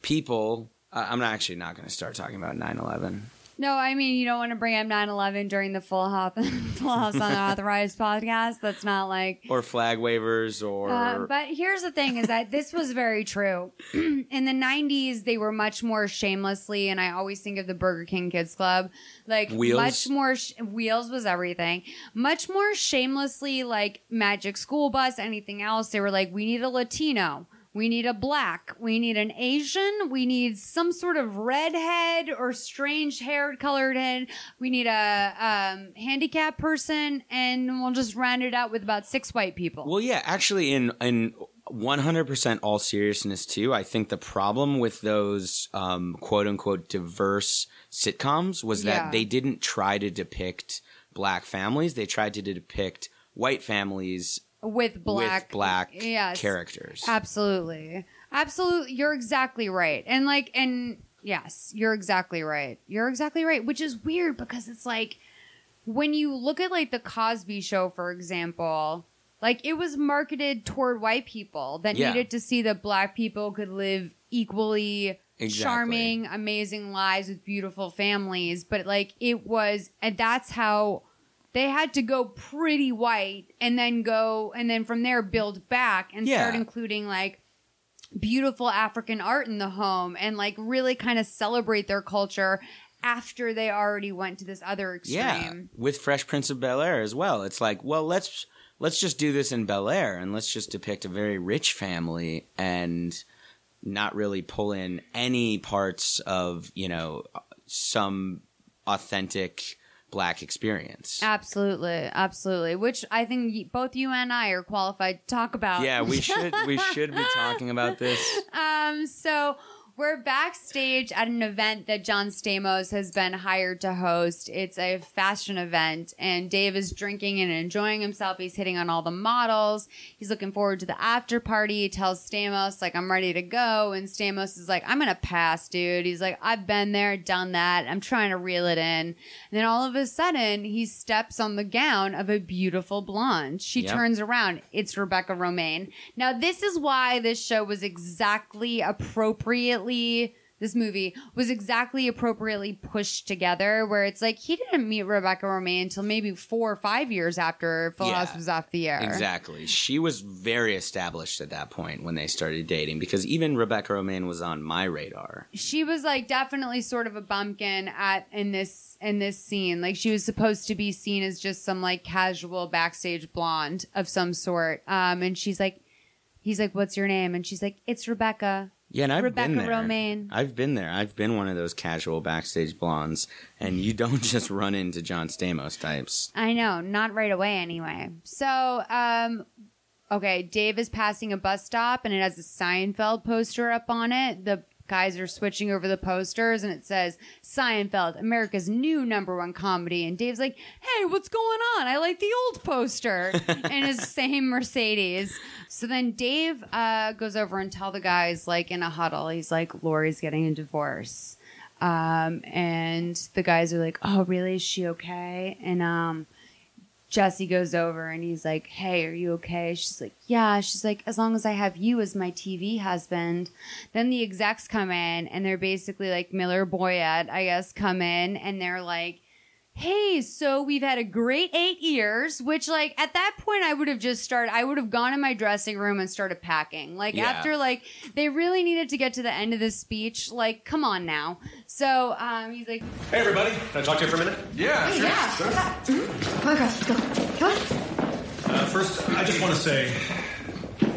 people. Uh, I'm actually not going to start talking about 9/11. No, I mean you don't want to bring up 9-11 during the Full House, [laughs] Full House Unauthorized podcast. That's not like. or flag wavers or Uh, but here's the thing: is that this was very true. [clears throat] In the '90s, they were much more shamelessly, and I always think of the Burger King Kids Club, like Wheels. much more. Sh- Wheels was everything. Much more shamelessly, like Magic School Bus, anything else. They were like, we need a Latino. We need a black. We need an Asian. We need some sort of redhead or strange haired colored head. We need a um, handicapped person, and we'll just round it out with about six white people. Well, yeah, actually, in in one hundred percent all seriousness, too, I think the problem with those um, quote unquote diverse sitcoms was that Yeah. they didn't try to depict black families; they tried to depict white families with black with black yes, characters. Absolutely. Absolutely. You're exactly right. And like and yes, you're exactly right. You're exactly right, which is weird because it's like when you look at like the Cosby show for example, like it was marketed toward white people that Yeah. needed to see that black people could live equally Exactly. charming, amazing lives with beautiful families, but like it was and that's how they had to go pretty white and then go and then from there build back and Yeah. start including like beautiful African art in the home and like really kind of celebrate their culture after they already went to this other extreme. Yeah, with Fresh Prince of Bel Air as well. It's like, well, let's let's just do this in Bel Air and let's just depict a very rich family and not really pull in any parts of you know some authentic black experience. Absolutely, absolutely. Which I think both you and I are qualified to talk about. Yeah, we [laughs] should we should be talking about this. Um, so we're backstage at an event that John Stamos has been hired to host. It's a fashion event, and Dave is drinking and enjoying himself. He's hitting on all the models. He's looking forward to the after party. He tells Stamos, like, I'm ready to go. And Stamos is like, I'm going to pass, dude. He's like, I've been there, done that. I'm trying to reel it in. And then all of a sudden, he steps on the gown of a beautiful blonde. She Yep. turns around. It's Rebecca Romijn. Now, this is why this show was exactly This movie was exactly appropriately pushed together, where it's like he didn't meet Rebecca Romijn until maybe four or five years after Full Yeah. House was off the air. Exactly. She was very established at that point when they started dating because even Rebecca Romijn was on my radar. she was like definitely sort of a bumpkin at in this in this scene. Like she was supposed to be seen as just some like casual backstage blonde of some sort. Um, and she's like, he's like, "What's your name?" And she's like, "It's Rebecca." Yeah, and I've Rebecca been there. Romijn. I've been there. I've been one of those casual backstage blondes, and you don't [laughs] just run into John Stamos types. I know, not right away anyway. So, um, okay, Dave is passing a bus stop and it has a Seinfeld poster up on it. The guys are switching over the posters and it says Seinfeld, America's new number one comedy. And Dave's like, hey, what's going on? I like the old poster [laughs] in his same Mercedes. So then Dave uh, goes over and tell the guys, like in a huddle, he's like, Lori's getting a divorce. Um, and the guys are like, oh, really? Is she okay? And um, Jesse goes over and he's like, Hey, are you okay? She's like, Yeah. She's like, As long as I have you as my TV husband. Then the execs come in and they're basically like Miller Boyett, I guess, come in and they're like, Hey, so we've had a great eight years, which like at that point I would have just started, I would have gone in my dressing room and started packing. Like Yeah. after like they really needed to get to the end of this speech. Like, come on now. So um, he's like, Hey, everybody. Can I talk to you for a minute? Yeah, Hey, sure. yeah. sure. Come on, girls, let's go. Come on. Uh, first, I just want to say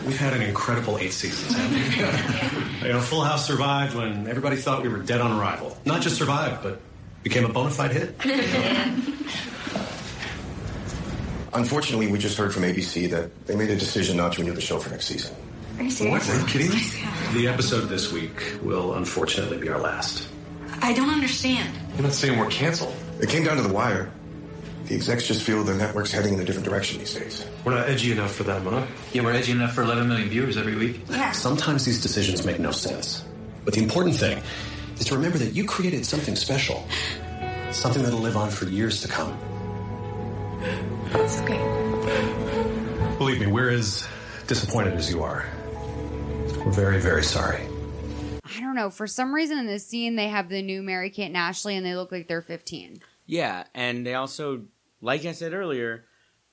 we've had an incredible eight seasons. haven't we? [laughs] you know, Full House survived when everybody thought we were dead on arrival. Not just survived, but became a bona fide hit. [laughs] Unfortunately, we just heard from ABC that they made a decision not to renew the show for next season. Are you serious? What? serious? Are you kidding me? [laughs] Oh the episode this week will unfortunately be our last. I don't understand. You're not saying we're canceled. It came down to the wire. The execs just feel the network's heading in a different direction these days. We're not edgy enough for them, huh? Yeah, we're edgy enough for 11 million viewers every week. Yeah. Sometimes these decisions make no sense. But the important thing is to remember that you created something special. Something that'll live on for years to come. That's okay. Believe me, we're as disappointed as you are. We're very, very sorry. I don't know. For some reason in this scene, they have the new Mary Kate and Ashley and they look like they're 15. Yeah, and they also, like I said earlier,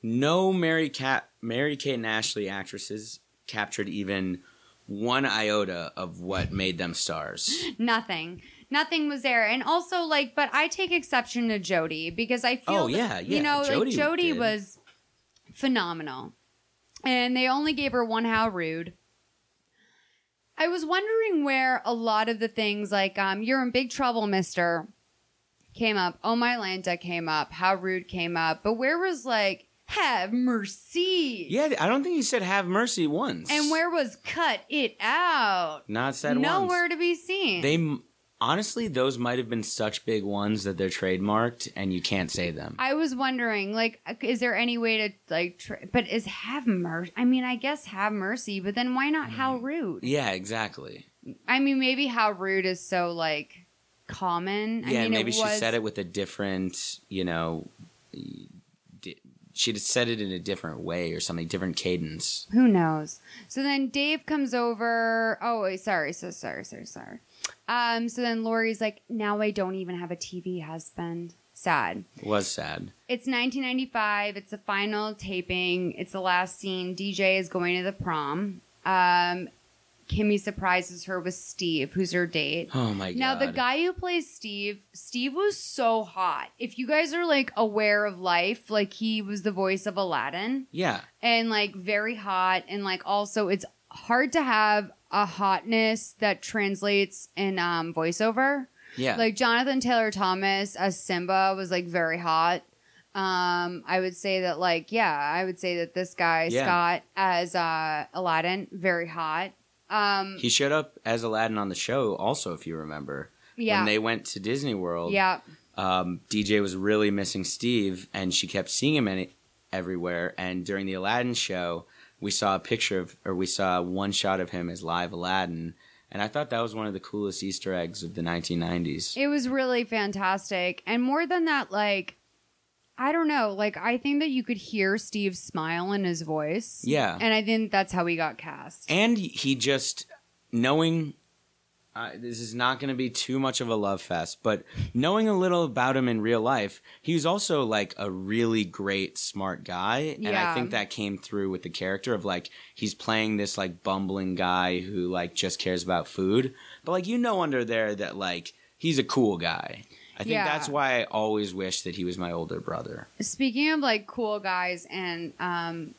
no Mary Cat, Mary Kate and Ashley actresses captured even one iota of what made them stars. [laughs] Nothing. Nothing was there. And also, like, but I take exception to Jodie because I feel, Oh, that, yeah, yeah, you know, like Jodie Jodie did. was phenomenal. And they only gave her one How Rude. I was wondering where a lot of the things like, um, you're in big trouble, mister, came up. Oh, my Lanta came up. How Rude came up. But where was, like, have mercy? Yeah, I don't think he said "Have mercy" once. And where was cut it out? Not said once. Nowhere to be seen. They honestly, those might have been such big ones that they're trademarked, and you can't say them. I was wondering, like, uh, is there any way to like? Tr- but is have mercy? I mean, I guess have mercy, but then why not how mm-hmm. rude? Yeah, exactly. I mean, maybe how rude is so like common. I yeah, mean, maybe she said it with a different, you know, she'd said it in a different way or something, different cadence. Who knows? So then Dave comes over. Oh, wait, sorry, so sorry, sorry, sorry. Um, so then Lori's like, now I don't even have a TV husband. Sad. It was sad. It's 1995. It's the final taping. It's the last scene. DJ is going to the prom. Um, Kimmy surprises her with Steve, who's her date. Oh my god. Now, the guy who plays Steve, Steve was so hot. If you guys are like aware of life, like he was the voice of Aladdin Yeah. and like very hot. And like also, it's hard to have a hotness that translates in um, voiceover. Yeah. Like Jonathan Taylor Thomas as Simba was like very hot. Um, I would say that like yeah, I would say that this guy Yeah. Scott as uh, Aladdin very hot. Um, He showed up as Aladdin on the show, also, if you remember. Yeah. When they went to Disney World. yeah, um, DJ was really missing Steve, and she kept seeing him any, everywhere. And during the Aladdin show, we saw a picture of, or we saw one shot of him as live Aladdin, and I thought that was one of the coolest Easter eggs of the 1990s. it was really fantastic. And more than that, like I don't know, like I think that you could hear Steve's smile in his voice. Yeah. and I think that's how he got cast. And he just knowing. Uh, this is not going to be too much of a love fest, but knowing a little about him in real life, he was also like a really great, smart guy. And I think that came through with the character of like, he's playing this like bumbling guy who like just cares about food. But like, you know, under there that like, he's a cool guy. I think Yeah. that's why I always wish that he was my older brother. Speaking of like cool guys and um,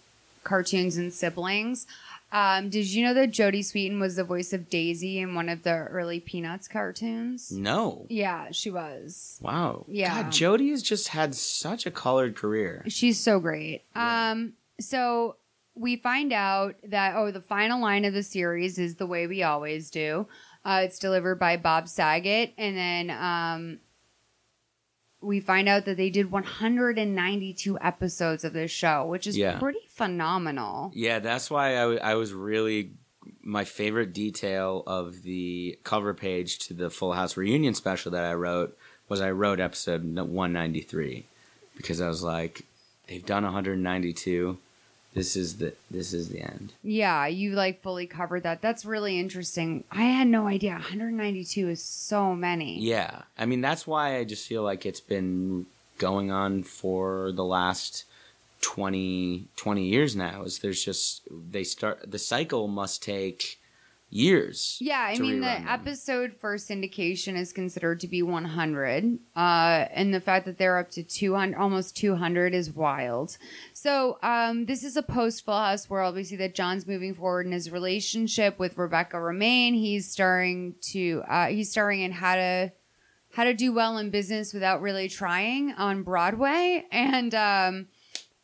cartoons and siblings, Um, did you know that Jodie Sweetin was the voice of Daisy in one of the early Peanuts cartoons? No. Yeah, she was. Wow. Yeah. God, Jodie has just had such a colored career. She's so great. Um, so we find out that oh, the final line of the series is the way we always do. Uh, it's delivered by Bob Saget, and then um, we find out that they did 192 episodes of this show, which is Yeah. pretty phenomenal. Yeah, that's why I, w- I was really my favorite detail of the cover page to the Full House reunion special that I wrote was I wrote episode 193 because I was like, they've done 192. This is the this is the end. Yeah, you like fully covered that. That's really interesting. I had no idea. 192 is so many. Yeah, I mean that's why I just feel like it's been going on for the last 20, 20 years now. Is there's just they start the cycle must take years. Yeah, I mean, the them. episode for syndication is considered to be 100, uh, and the fact that they're up to 200, almost 200, is wild. So, um, this is a post Full House world. We see that John's moving forward in his relationship with Rebecca Romijn. He's starring to, uh, he's starring in How to. How to do well in business without really trying on Broadway, and um,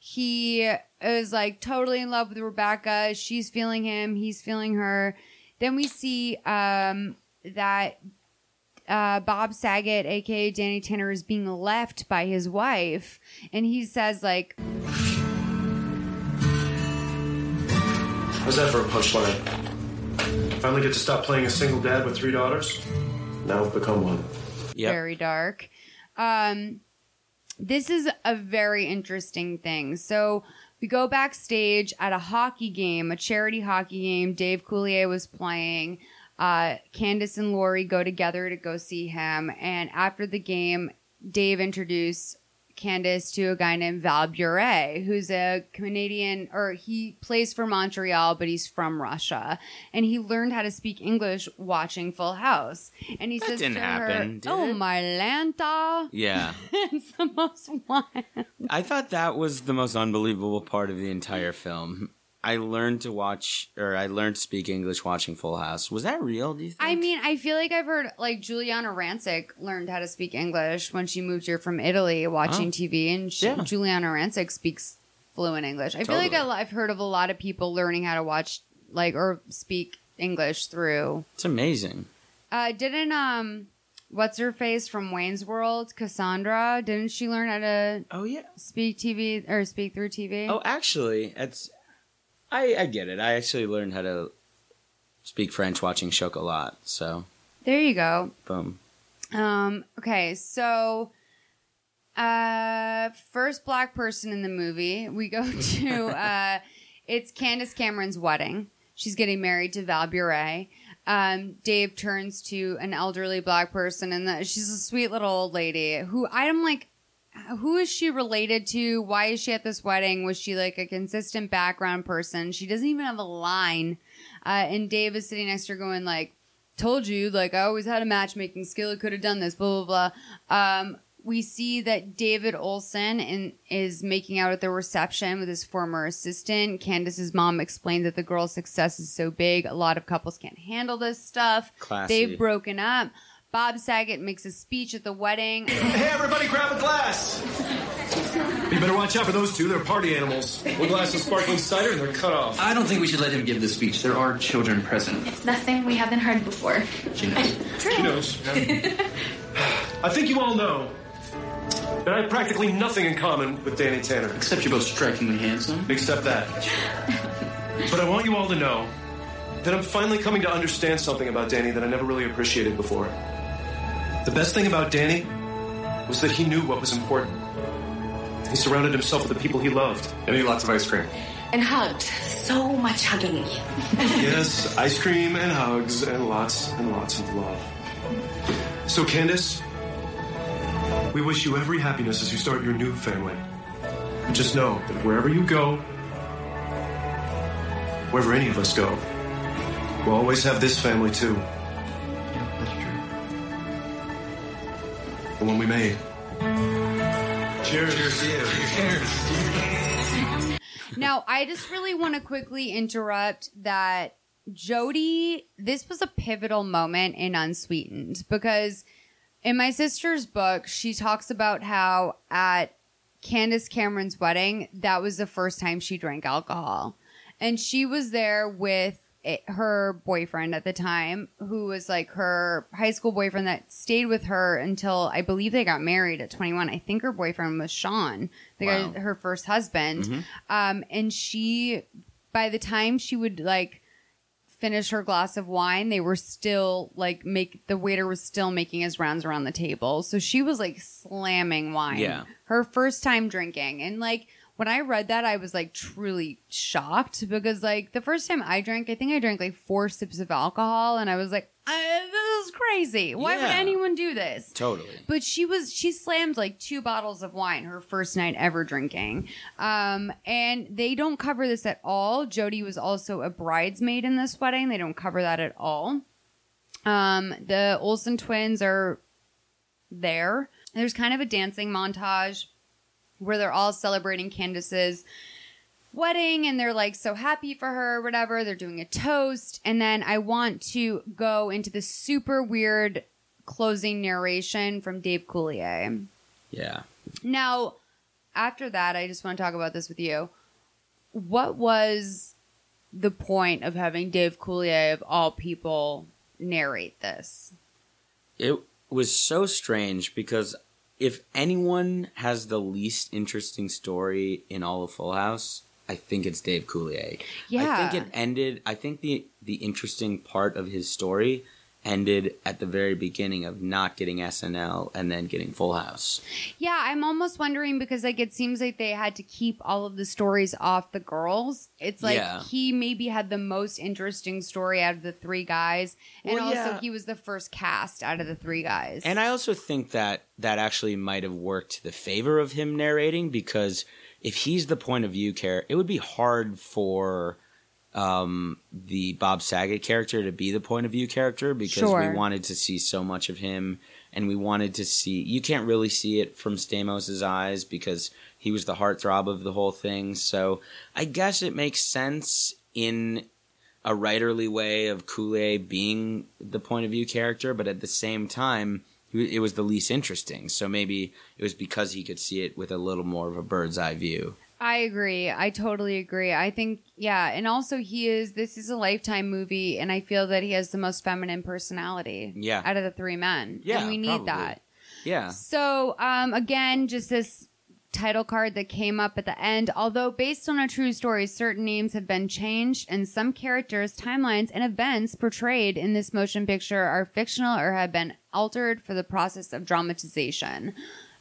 he is like totally in love with Rebecca. She's feeling him. He's feeling her. Then we see um, that uh, Bob Saget, aka Danny Tanner, is being left by his wife, and he says like, How's that for a punchline? Finally get to stop playing a single dad with three daughters? Now I've become one. very dark. Um, this is a very interesting thing. So we go backstage at a hockey game, a charity hockey game. Dave Coulier was playing. Uh, Candace and Lori go together to go see him. And after the game, Dave introduced Candace to a guy named Val Bure, who's a Canadian, or he plays for Montreal, but he's from Russia. And he learned how to speak English watching Full House. And he That says didn't to happen, her, did "Oh it?" my Lanta." Yeah. [laughs] it's the most wild. I thought that was the most unbelievable part of the entire film. I learned to watch, or I learned to speak English watching Full House. Was that real? Do you think? I mean, I feel like I've heard like Giuliana Rancic learned how to speak English when she moved here from Italy watching Oh. TV, and she, Yeah. Giuliana Rancic speaks fluent English. I feel like Totally. I've heard of a lot of people learning how to watch like or speak English through. It's amazing. Uh, didn't um, what's her face from Wayne's World, Cassandra? Didn't she learn how to? Oh yeah, speak TV or speak through TV. Oh, actually, it's. I I get it. I actually learned how to speak French watching Chocolat. So, there you go. boom. Um, okay, so uh first black person in the movie, we go [laughs] to uh it's Candace Cameron's wedding. She's getting married to Val Bure. Um, Dave turns to an elderly black person and the, she's a sweet little old lady who I'm like who is she related to? Why is she at this wedding? Was she like a consistent background person? She doesn't even have a line. Uh, and Dave is sitting next to her going like, told you, like I always had a matchmaking skill. I could have done this, blah, blah, blah. Um, we see that David Olson in, is making out at the reception with his former assistant. Candace's mom explains that the girl's success is so big, a lot of couples can't handle this stuff. Classy. They've broken up. Bob Saget makes a speech at the wedding. [laughs] Hey, everybody, grab a glass. You better watch out for those two. They're party animals. One glass of sparkling cider and they're cut off. I don't think we should let him give the speech. There are children present. It's nothing we haven't heard before. She knows. [laughs] True. She knows. [laughs] I think you all know that I have practically nothing in common with Danny Tanner. Except you're both strikingly handsome. Except that. But I want you all to know that I'm finally coming to understand something about Danny that I never really appreciated before. The best thing about Danny was that he knew what was important. He surrounded himself with the people he loved. And he ate lots of ice cream. And hugged. So much hugging. [laughs] yes, ice cream and hugs and lots and lots of love. So, Candace, we wish you every happiness as you start your new family. And just know that wherever you go, wherever any of us go, we'll always have this family too. The one we made. Cheers. Cheers to. Cheers. Now, Now, I just really want to quickly interrupt that Jodie, this was a pivotal moment in unSweetined because in my sister's book, she talks about how at Candace Cameron's wedding, that was the first time she drank alcohol. And she was there with it, her boyfriend at the time, who was like her high school boyfriend that stayed with her until I believe they got married at 21. I think her boyfriend was Sean, the Wow. guy, her first husband. Mhm. Um, and she, by the time she would like finish her glass of wine, they were still like make the waiter was still making his rounds around the table. So she was like slamming wine. Yeah. Her first time drinking. And like when I read that, I was like truly shocked because like the first time I drank, I think I drank like four sips of alcohol and I was like, "Uh, this is crazy. Why would anyone do this? Totally. But she was she slammed like two bottles of wine her first night ever drinking. Um and they don't cover this at all. Jodie was also a bridesmaid in this wedding. They don't cover that at all. Um the Olsen twins are there. There's kind of a dancing montage where they're all celebrating Candace's wedding and they're like so happy for her, whatever. They're doing a toast. And then I want to go into the super weird closing narration from Dave Coulier. Yeah. Now, after that, I just want to talk about this with you. What was the point of having Dave Coulier, of all people, narrate this? It was so strange because if anyone has the least interesting story in all of Full House, I think it's Dave Coulier. Yeah. I think it ended. I think the the interesting part of his story ended at the very beginning of not getting SNL and then getting Full House. Yeah, I'm almost wondering because like it seems like they had to keep all of the stories off the girls. It's like Yeah. he maybe had the most interesting story out of the three guys, and Well, also yeah. he was the first cast out of the three guys. And I also think that that actually might have worked to the favor of him narrating because if he's the point of view care, it would be hard for um, the Bob Saget character to be the point of view character because Sure. we wanted to see so much of him and we wanted to see you can't really see it from Stamos's eyes because he was the heartthrob of the whole thing. So I guess it makes sense in a writerly way of Coulier being the point of view character, but at the same time, it was the least interesting. So maybe it was because he could see it with a little more of a bird's eye view. I agree. I totally agree. I think, yeah. And also, he is, this is a lifetime movie, and I feel that he has the most feminine personality Yeah. out of the three men. Yeah, And we need probably. that. Yeah. So, um, again, just this title card that came up at the end. Although based on a true story, certain names have been changed, and some characters, timelines, and events portrayed in this motion picture are fictional or have been altered for the process of dramatization.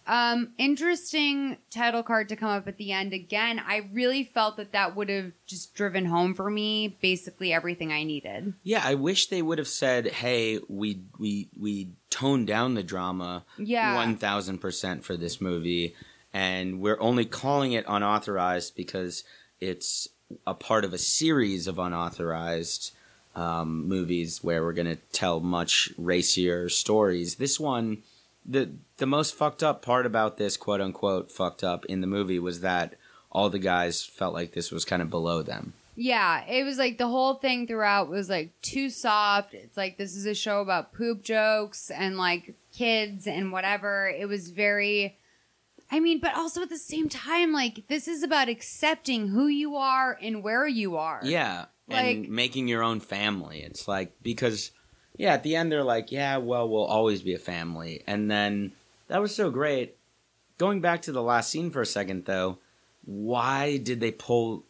Um, interesting title card to come up at the end. Again, I really felt that that would have just driven home for me basically everything I needed. Yeah, I wish they would have said, "Hey, we we we toned down the drama Yeah. one thousand percent for this movie, and we're only calling it unauthorized because it's a part of a series of unauthorized um, movies where we're going to tell much racier stories. This one, the the most fucked up part about this quote unquote fucked up in the movie was that all the guys felt like this was kind of below them. Yeah, it was like the whole thing throughout was like too soft. It's like this is a show about poop jokes and like kids and whatever. It was very I mean, but also at the same time like this is about accepting who you are and where you are. Yeah, Like- and making your own family. It's like because yeah, at the end they're like, yeah, well, we'll always be a family, and then that was so great. Going back to the last scene for a second, though, why did they pull?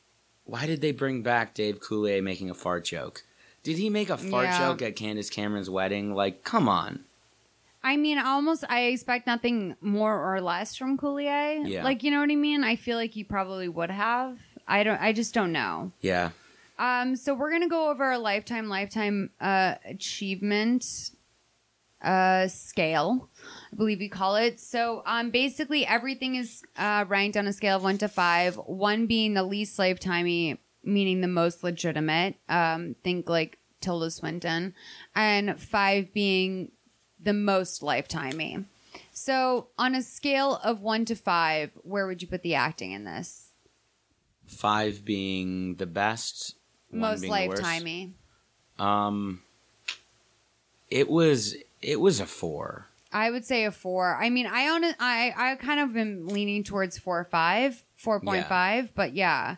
Why did they bring back Dave Coulier making a fart joke? Did he make a fart Yeah. joke at Candace Cameron's wedding? Like, come on. I mean, almost I expect nothing more or less from Coulier. Yeah. Like, you know what I mean? I feel like he probably would have. I don't I just don't know. Yeah. Um, so we're gonna go over a lifetime lifetime uh, achievement uh, scale, I believe you call it. So um, basically everything is uh, ranked on a scale of one to five. One being the least lifetimey, meaning the most legitimate. Um, think like Tilda Swinton, and five being the most lifetimey. So on a scale of one to five, where would you put the acting in this? Five being the best, Most lifetimey. Um, it was it was a four. I would say a four. I mean, I own. I I kind of been leaning towards four or five, four point five, but yeah.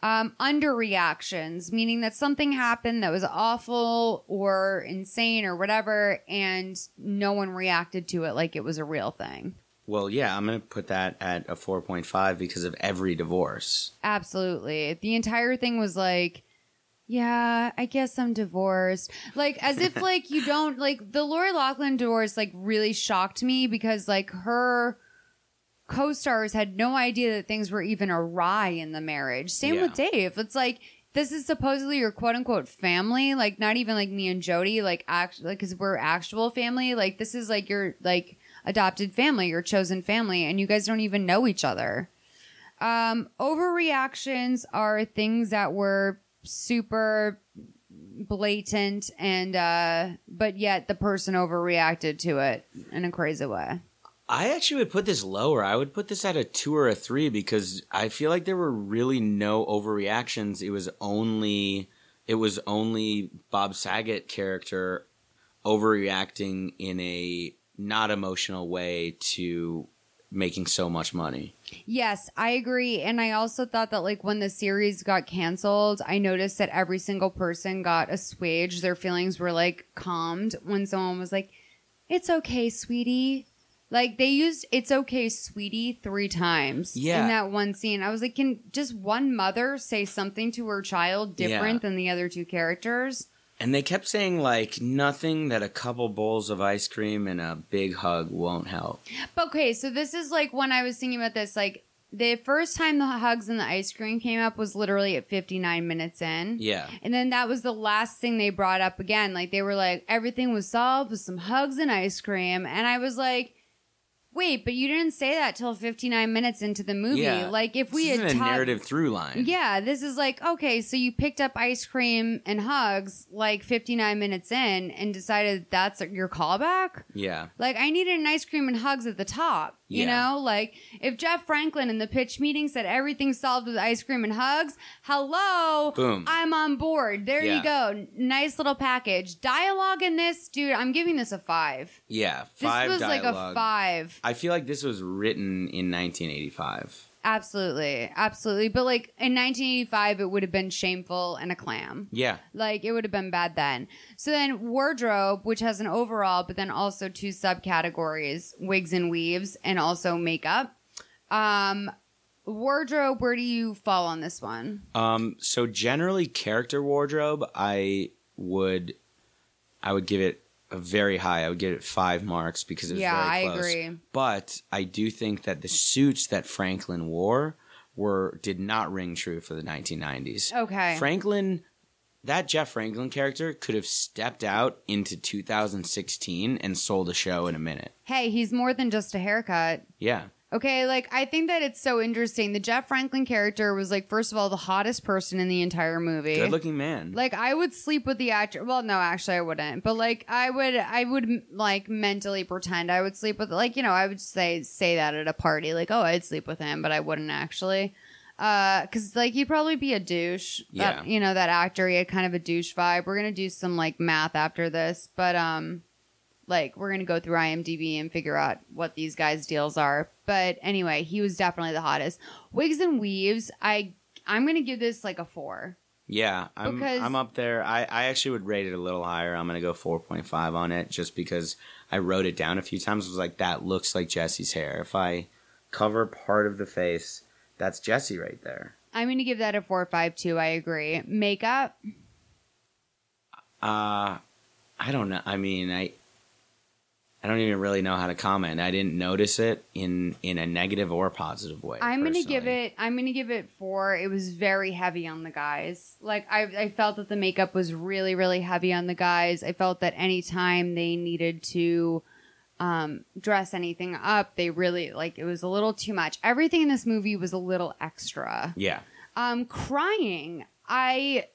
Um, underreactions, meaning that something happened that was awful or insane or whatever, and no one reacted to it like it was a real thing. Well, yeah, I'm gonna put that at a four point five because of every divorce. Absolutely. The entire thing was like, yeah, I guess I'm divorced. Like, as if, [laughs] like, you don't, like, the Lori Loughlin divorce, like, really shocked me because, like, her co stars had no idea that things were even awry in the marriage. Same Yeah. with Dave. It's like, this is supposedly your quote unquote family. Like, not even like me and Jodie, like, act, like, cause we're actual family. Like, this is like your, like, adopted family, your chosen family, and you guys don't even know each other. Um, overreactions are things that were super blatant and uh but yet the person overreacted to it in a crazy way. I actually would put this lower. I would put this at a two or a three because I feel like there were really no overreactions. It was only it was only Bob Saget character overreacting in a not emotional way to making so much money. Yes, I agree. And I also thought that like when the series got canceled, I noticed that every single person got assuaged. Their feelings were like calmed when someone was like, It's okay, sweetie. Like they used "It's okay, sweetie" three times Yeah. in that one scene. I was like, can just one mother say something to her child different Yeah. than the other two characters? And they kept saying like nothing that a couple bowls of ice cream and a big hug won't help. But okay, so this is like when I was thinking about this, like the first time the hugs and the ice cream came up was literally at 59 minutes in. Yeah. And then that was the last thing they brought up again. Like they were like, everything was solved with some hugs and ice cream. And I was like, wait, but you didn't say that till 59 minutes into the movie. Yeah. Like if we This had isn't a taught- narrative through line. Yeah, this is like, okay, so you picked up ice cream and hugs like 59 minutes in and decided that's your callback? Yeah. Like I needed an ice cream and hugs at the top. You Yeah. know, like if Jeff Franklin in the pitch meeting said everything's solved with ice cream and hugs, hello, Boom. I'm on board. There Yeah. you go. Nice little package. Dialogue in this, dude, I'm giving this a five. Yeah. This Five was like a five. I feel like this was written in 1985. Absolutely. Absolutely. But like in 1985, it would have been shameful and a clam. Yeah. Like it would have been bad then. So then wardrobe, which has an overall, but then also two subcategories, wigs and weaves, and also makeup. Um, wardrobe, where do you fall on this one? Um, so generally, character wardrobe, I would, I would give it very high. I would give it five marks because it was Yeah, very I close. agree. But I do think that the suits that Franklin wore were did not ring true for the 1990s. Okay. Franklin, that Jeff Franklin character could have stepped out into 2016 and sold a show in a minute. Hey, he's more than just a haircut. Yeah. Okay, like I think that it's so interesting. The Jeff Franklin character was like, first of all, the hottest person in the entire movie. Good looking man. Like I would sleep with the actor. Well, no, actually I wouldn't. But like I would, I would like mentally pretend I would sleep with. Like you know, I would say say that at a party, like oh, I'd sleep with him, but I wouldn't actually. Uh, cause like he'd probably be a douche. That- Yeah. you know that actor. He had kind of a douche vibe. We're gonna do some like math after this, but um, like we're gonna go through IMDb and figure out what these guys' deals are. But anyway, he was definitely the hottest. Wigs and weaves. I I'm gonna give this like a four. Yeah, I'm Because- I'm up there. I, I actually would rate it a little higher. I'm gonna go 4.5 on it just because I wrote it down a few times. I was like, that looks like Jesse's hair. If I cover part of the face, that's Jesse right there. I'm gonna give that a four five two. I agree. Makeup. Uh I don't know. I mean, I I don't even really know how to comment. I didn't notice it in in a negative or positive way. I'm gonna give it. I'm gonna give it four. It was very heavy on the guys. Like I, I felt that the makeup was really, really heavy on the guys. I felt that anytime they needed to um, dress anything up, they really like it was a little too much. Everything in this movie was a little extra. Yeah. Um, crying. I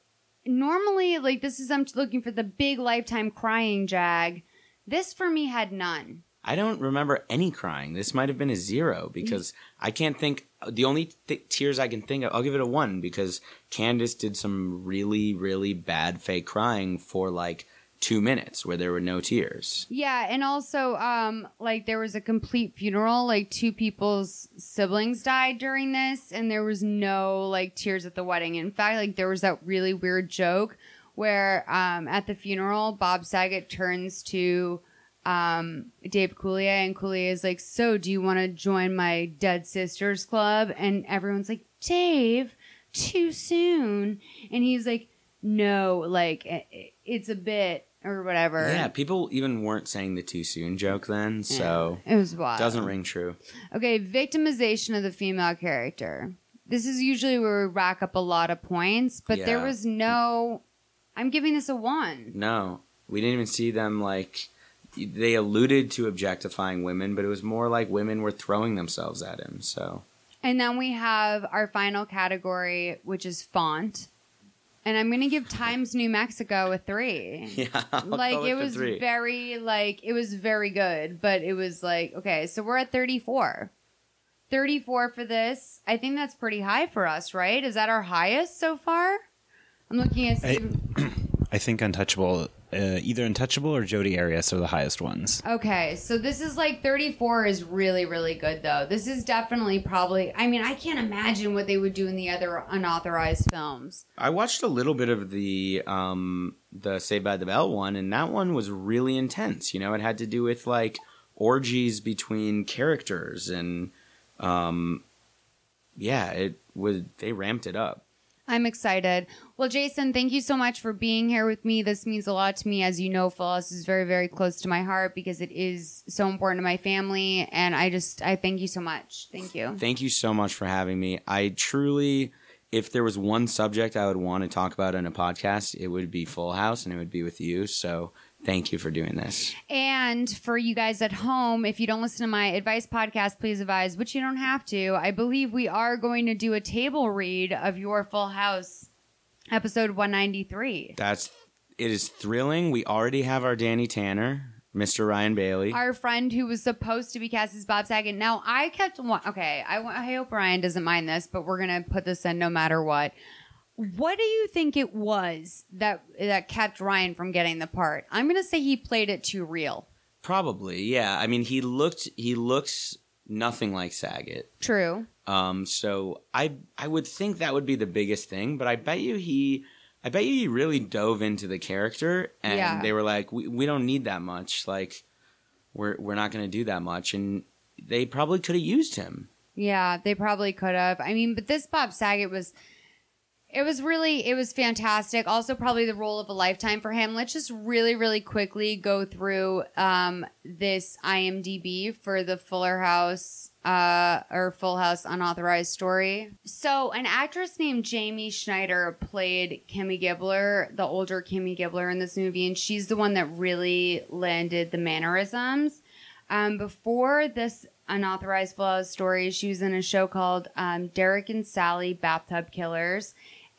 normally like this is I'm looking for the big lifetime crying jag. This for me had none. I don't remember any crying. This might have been a zero because I can't think. The only th- tears I can think of, I'll give it a one because Candace did some really, really bad fake crying for like two minutes where there were no tears. Yeah, and also, um, like there was a complete funeral. Like two people's siblings died during this, and there was no like tears at the wedding. In fact, like there was that really weird joke where um, at the funeral, Bob Saget turns to um, Dave Coulier, and Coulier is like, "So, do you want to join my dead sisters club?" And everyone's like, "Dave, too soon," and he's like, "No, like it- it's a bit or whatever." Yeah, people even weren't saying the too soon joke then, so It was wild. Doesn't ring true. Okay, victimization of the female character. This is usually where we rack up a lot of points, but there was no. I'm giving this a one. No, we didn't even see them like. They alluded to objectifying women, but it was more like women were throwing themselves at him. So And then we have our final category, which is font. And I'm going to give Times New Mexico a three. [laughs] yeah, I'll like it the was three. very like it was very good, but it was like okay, so we're at 34. 34 for this. I think that's pretty high for us, right? Is that our highest so far? I'm looking at I, [clears throat] I think Untouchable, uh, either Untouchable or Jodi Arias are the highest ones. Okay, so this is like 34 is really, really good though. This is definitely probably, I mean, I can't imagine what they would do in the other unauthorized films. I watched a little bit of the um the Saved by the Bell one, and that one was really intense. You know, it had to do with like orgies between characters, and um, yeah, it was they ramped it up. I'm excited. Well, Jason, thank you so much for being here with me. This means a lot to me. As you know, Full House is very, very close to my heart because it is so important to my family. And I just, I thank you so much. Thank you. Thank you so much for having me. I truly, if there was one subject I would want to talk about in a podcast, it would be Full House, and it would be with you. So thank you for doing this. And for you guys at home, if you don't listen to my advice podcast, please advise, which you don't have to. I believe we are going to do a table read of your Full House episode 193. That's it is thrilling. We already have our Danny Tanner, Mr. Ryan Bailey. Our friend who was supposed to be cast as Bob Saget. Now, I kept one. Okay, I, I hope Ryan doesn't mind this, but we're going to put this in no matter what. What do you think it was that that kept Ryan from getting the part? I'm going to say he played it too real. Probably, yeah. I mean, he looked he looks nothing like Saget. True. Um, so I I would think that would be the biggest thing, but I bet you he I bet you he really dove into the character and Yeah. they were like, we we don't need that much. Like we're we're not gonna do that much and they probably could have used him. Yeah, they probably could have. I mean, but this Bob Saget was it was really it was fantastic. Also probably the role of a lifetime for him. Let's just really really quickly go through um this IMDb for the Fuller House uh or Full House unauthorized story. So, an actress named Jamie Schneider played Kimmy Gibbler, the older Kimmy Gibbler in this movie and she's the one that really landed the mannerisms. Um, before this unauthorized full house story, she was in a show called um, Derek and Sally Bathtub Killers.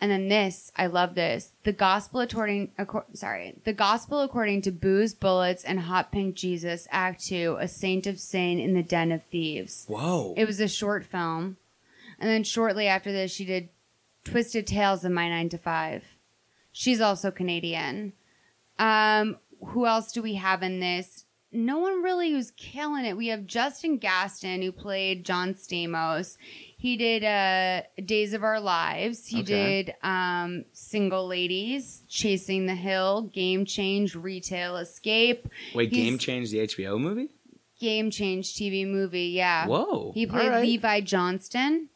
And then this, I love this. The gospel according, accor- sorry, the gospel according to Booze, Bullets, and Hot Pink Jesus, Act Two, A Saint of Sin in the Den of Thieves. Whoa. It was a short film. And then shortly after this, she did Twisted Tales of My Nine to Five. She's also Canadian. Um, who else do we have in this? No one really who's killing it. We have Justin Gaston who played John Stamos. He did uh, Days of Our Lives. He Okay. did um, Single Ladies, Chasing the Hill, Game Change, Retail Escape. Wait, He's- Game Change the HBO movie? Game Change TV movie. Yeah. Whoa. He played All right. Levi Johnston.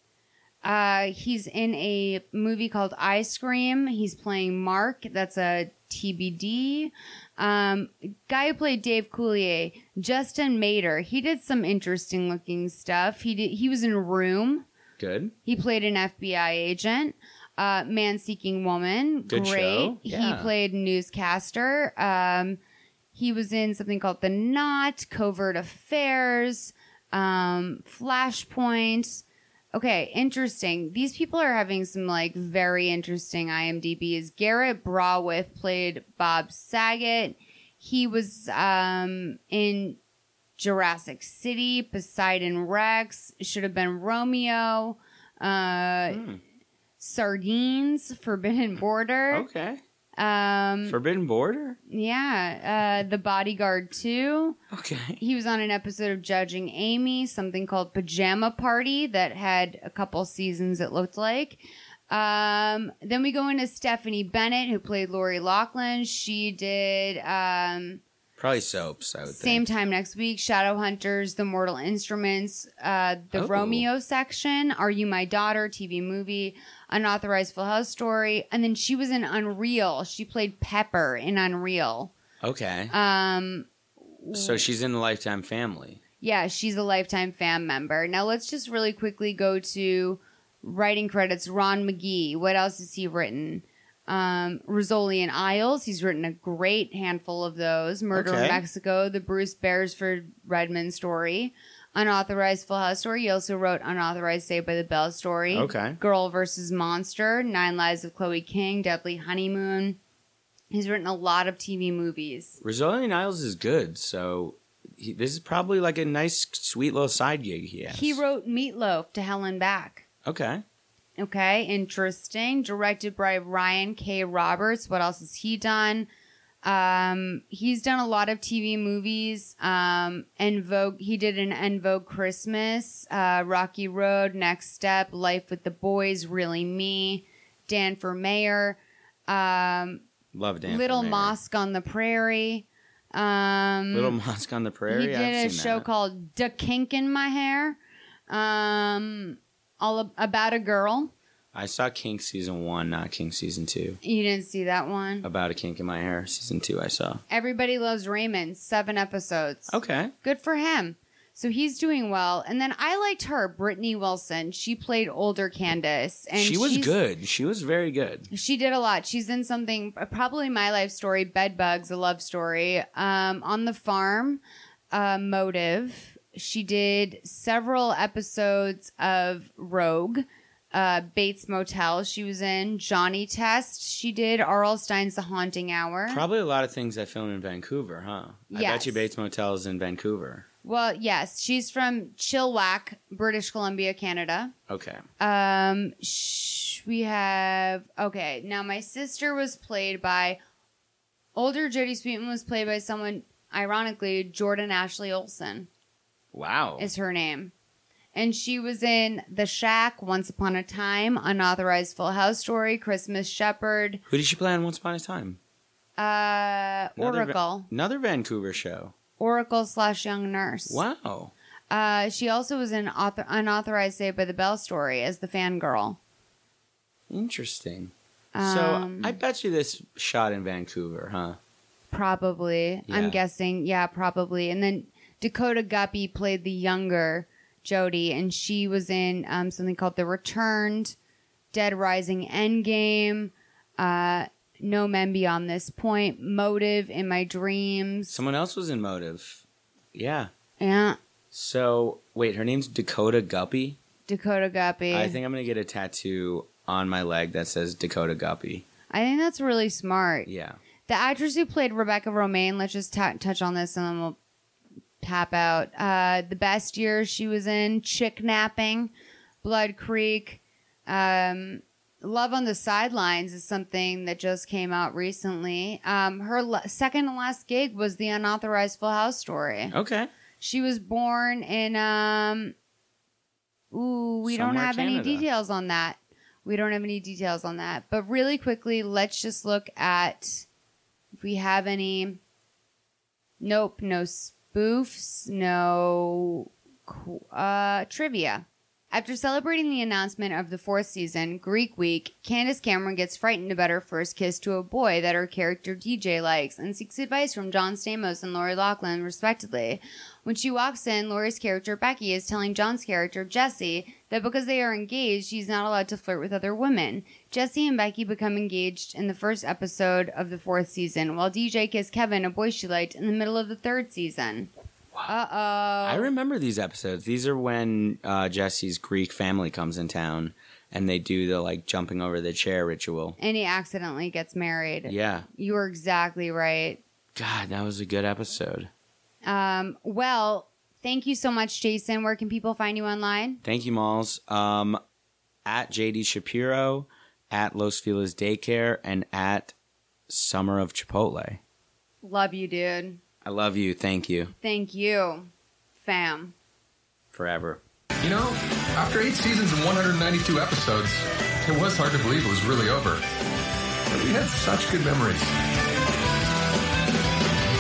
Uh, he's in a movie called Ice Cream. He's playing Mark. That's a TBD. Um, guy who played Dave Coulier, Justin Mader. He did some interesting looking stuff. He did. He was in Room. Good. He played an FBI agent. Uh, Man Seeking Woman. Good Great. show. He played newscaster. Um, he was in something called The Knot, Covert Affairs, um, Flashpoint. Okay, interesting. These people are having some like very interesting IMDb's. Garrett Brawith played Bob Saget. He was um, in Jurassic City, Poseidon Rex, should have been Romeo, uh, Sardines, Forbidden Border. Okay. Um, Forbidden Border? yeah, uh, The Bodyguard 2. Okay. He was on an episode of Judging Amy, something called Pajama Party that had a couple seasons, it looked like. Um, then we go into Stephanie Bennett, who played Lori Loughlin. She did um, Probably soaps, I would same think. time next week Shadowhunters, The Mortal Instruments, uh, The Oh. Romeo section, Are You My Daughter, TV movie, Unauthorized Full House Story. And then she was in Unreal. She played Pepper in Unreal. Okay. Um, so she's in the Lifetime family. Yeah, she's a lifetime fan member. Now let's just really quickly go to writing credits. Ron McGee. What else has he written? Um, Rizzoli and Isles. He's written a great handful of those. Murder in Mexico, the Bruce Beresford Redman story, Unauthorized Full House story. He also wrote Unauthorized Saved by the Bell story. Okay. Girl versus Monster, Nine Lives of Chloe King, Deadly Honeymoon. He's written a lot of TV movies. Rizzoli Isles is good, so he, this is probably like a nice, sweet little side gig he has. He wrote Meatloaf to Hell and Back. Okay. Okay, interesting. Directed by Ryan K. Roberts. What else has he done? Um, he's done a lot of TV movies. Um, En Vogue. He did an En Vogue Christmas, uh, Rocky Road, Next Step, Life with the Boys, Really Me, Dan for Mayor, um, Love Dan. Little. Mosque on the Prairie. Um, Little Mosque on the Prairie. he did I've a show that. called "Da Kink in My Hair," um, all about a girl. I saw Kink season one, not Kink season two. You didn't see that one. About a kink in my hair, season two. I saw. Everybody loves Raymond. Seven episodes. Okay. Good for him. So he's doing well. And then I liked her, Brittany Wilson. She played older Candace, and she was she's- good. She was very good. She did a lot. She's in something, probably my life story, Bed Bugs, a love story. Um, on the farm, uh, Motive. She did several episodes of Rogue, uh, Bates Motel. She was in Johnny Test. She did R.L. Stine's The Haunting Hour. Probably a lot of things that film in Vancouver, huh? I Yes. bet you Bates Motel is in Vancouver. well, yes, she's from Chilliwack, British Columbia, Canada. Okay. Um, sh- we have okay. Now my sister was played by older Jodie Sweetin was played by someone ironically Jordan Ashley Olsen Wow. is her name, and she was in The Shack, Once Upon a Time, Unauthorized Full House Story, Christmas Shepherd, Who did she play on Once Upon a Time? uh, Another Va- Oracle, another Vancouver show. Oracle slash Young Nurse. Wow. Uh, she also was in author- Unauthorized Saved by the Bell story as the fangirl. Interesting. Um, so I bet you this shot in Vancouver, huh? Probably. Yeah. I'm guessing. Yeah, probably. And then Dakota Guppy played the younger Jodie, and she was in um, something called The Returned, Dead Rising Endgame, uh, No Men Beyond This Point, Motive in My Dreams. Someone else was in Motive. Yeah. Yeah, So wait, her name's Dakota Guppy. Dakota Guppy. I think I'm gonna get a tattoo on my leg that says Dakota Guppy. I think that's really smart. Yeah. The actress who played Rebecca Romijn, let's just ta- touch on this and then we'll tap out. Uh, the best year she was in Chick Napping, Blood Creek, um, Love on the Sidelines is something that just came out recently. Um, her second and last gig was the unauthorized Full House story. Okay. She was born in, um, ooh, we don't Somewhere have any details on that. We don't have any details on that. But really quickly, let's just look at if we have any. Nope, no spoofs, no uh, trivia. After celebrating the announcement of the fourth season, Greek Week, Candace Cameron gets frightened about her first kiss to a boy that her character DJ likes and seeks advice from John Stamos and Lori Loughlin, respectively. When she walks in, Lori's character Becky is telling John's character Jesse that because they are engaged, she's not allowed to flirt with other women. Jesse and Becky become engaged in the first episode of the fourth season, while DJ kissed Kevin, a boy she liked, in the middle of the third season. Uh oh. I remember these episodes. These are when uh, Jesse's Greek family comes in town and they do the like jumping over the chair ritual. And he accidentally gets married. Yeah. You were exactly right. God, that was a good episode. Um, well, Thank you so much, Jason. Where can people find you online? Thank you, Malls. Um, at JD Shapiro, at Los Feliz Daycare, and at Summer of Chipotle. Love you, dude. I love you. Thank you. Thank you, fam. Forever. You know, after eight seasons and 192 episodes, it was hard to believe it was really over. But we had such good memories.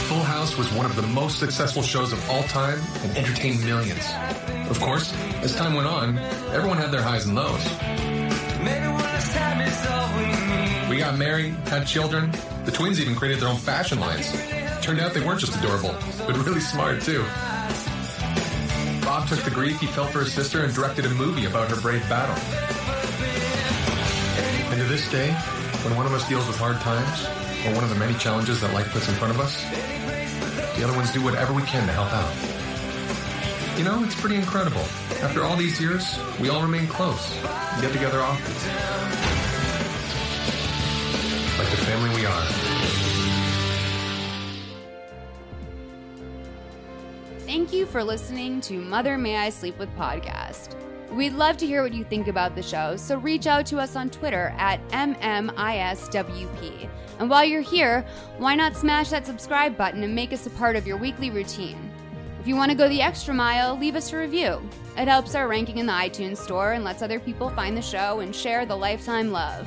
Full House was one of the most successful shows of all time and entertained millions. Of course, as time went on, everyone had their highs and lows. We got married, had children. The twins even created their own fashion lines. Turned out they weren't just adorable, but really smart too. Bob took the grief he felt for his sister and directed a movie about her brave battle. And to this day, when one of us deals with hard times, or one of the many challenges that life puts in front of us, the other ones do whatever we can to help out. You know, it's pretty incredible. After all these years, we all remain close and get together often. Like the family we are. Thank you for listening to Mother May I Sleep With podcast. We'd love to hear what you think about the show, so reach out to us on Twitter at MMISWP. And while you're here, why not smash that subscribe button and make us a part of your weekly routine? If you want to go the extra mile, leave us a review. It helps our ranking in the iTunes store and lets other people find the show and share the lifetime love.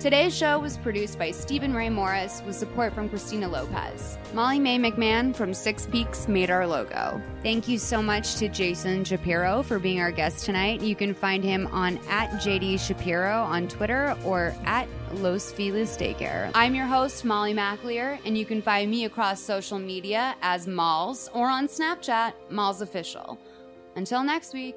Today's show was produced by Stephen Ray Morris with support from Christina Lopez. Molly Mae McMahon from Six Peaks made our logo. Thank you so much to Jason Shapiro for being our guest tonight. You can find him on at JD Shapiro on Twitter or at Los Feliz Daycare. I'm your host, Molly McAleer, and you can find me across social media as Malls or on Snapchat, Malls Official. Until next week.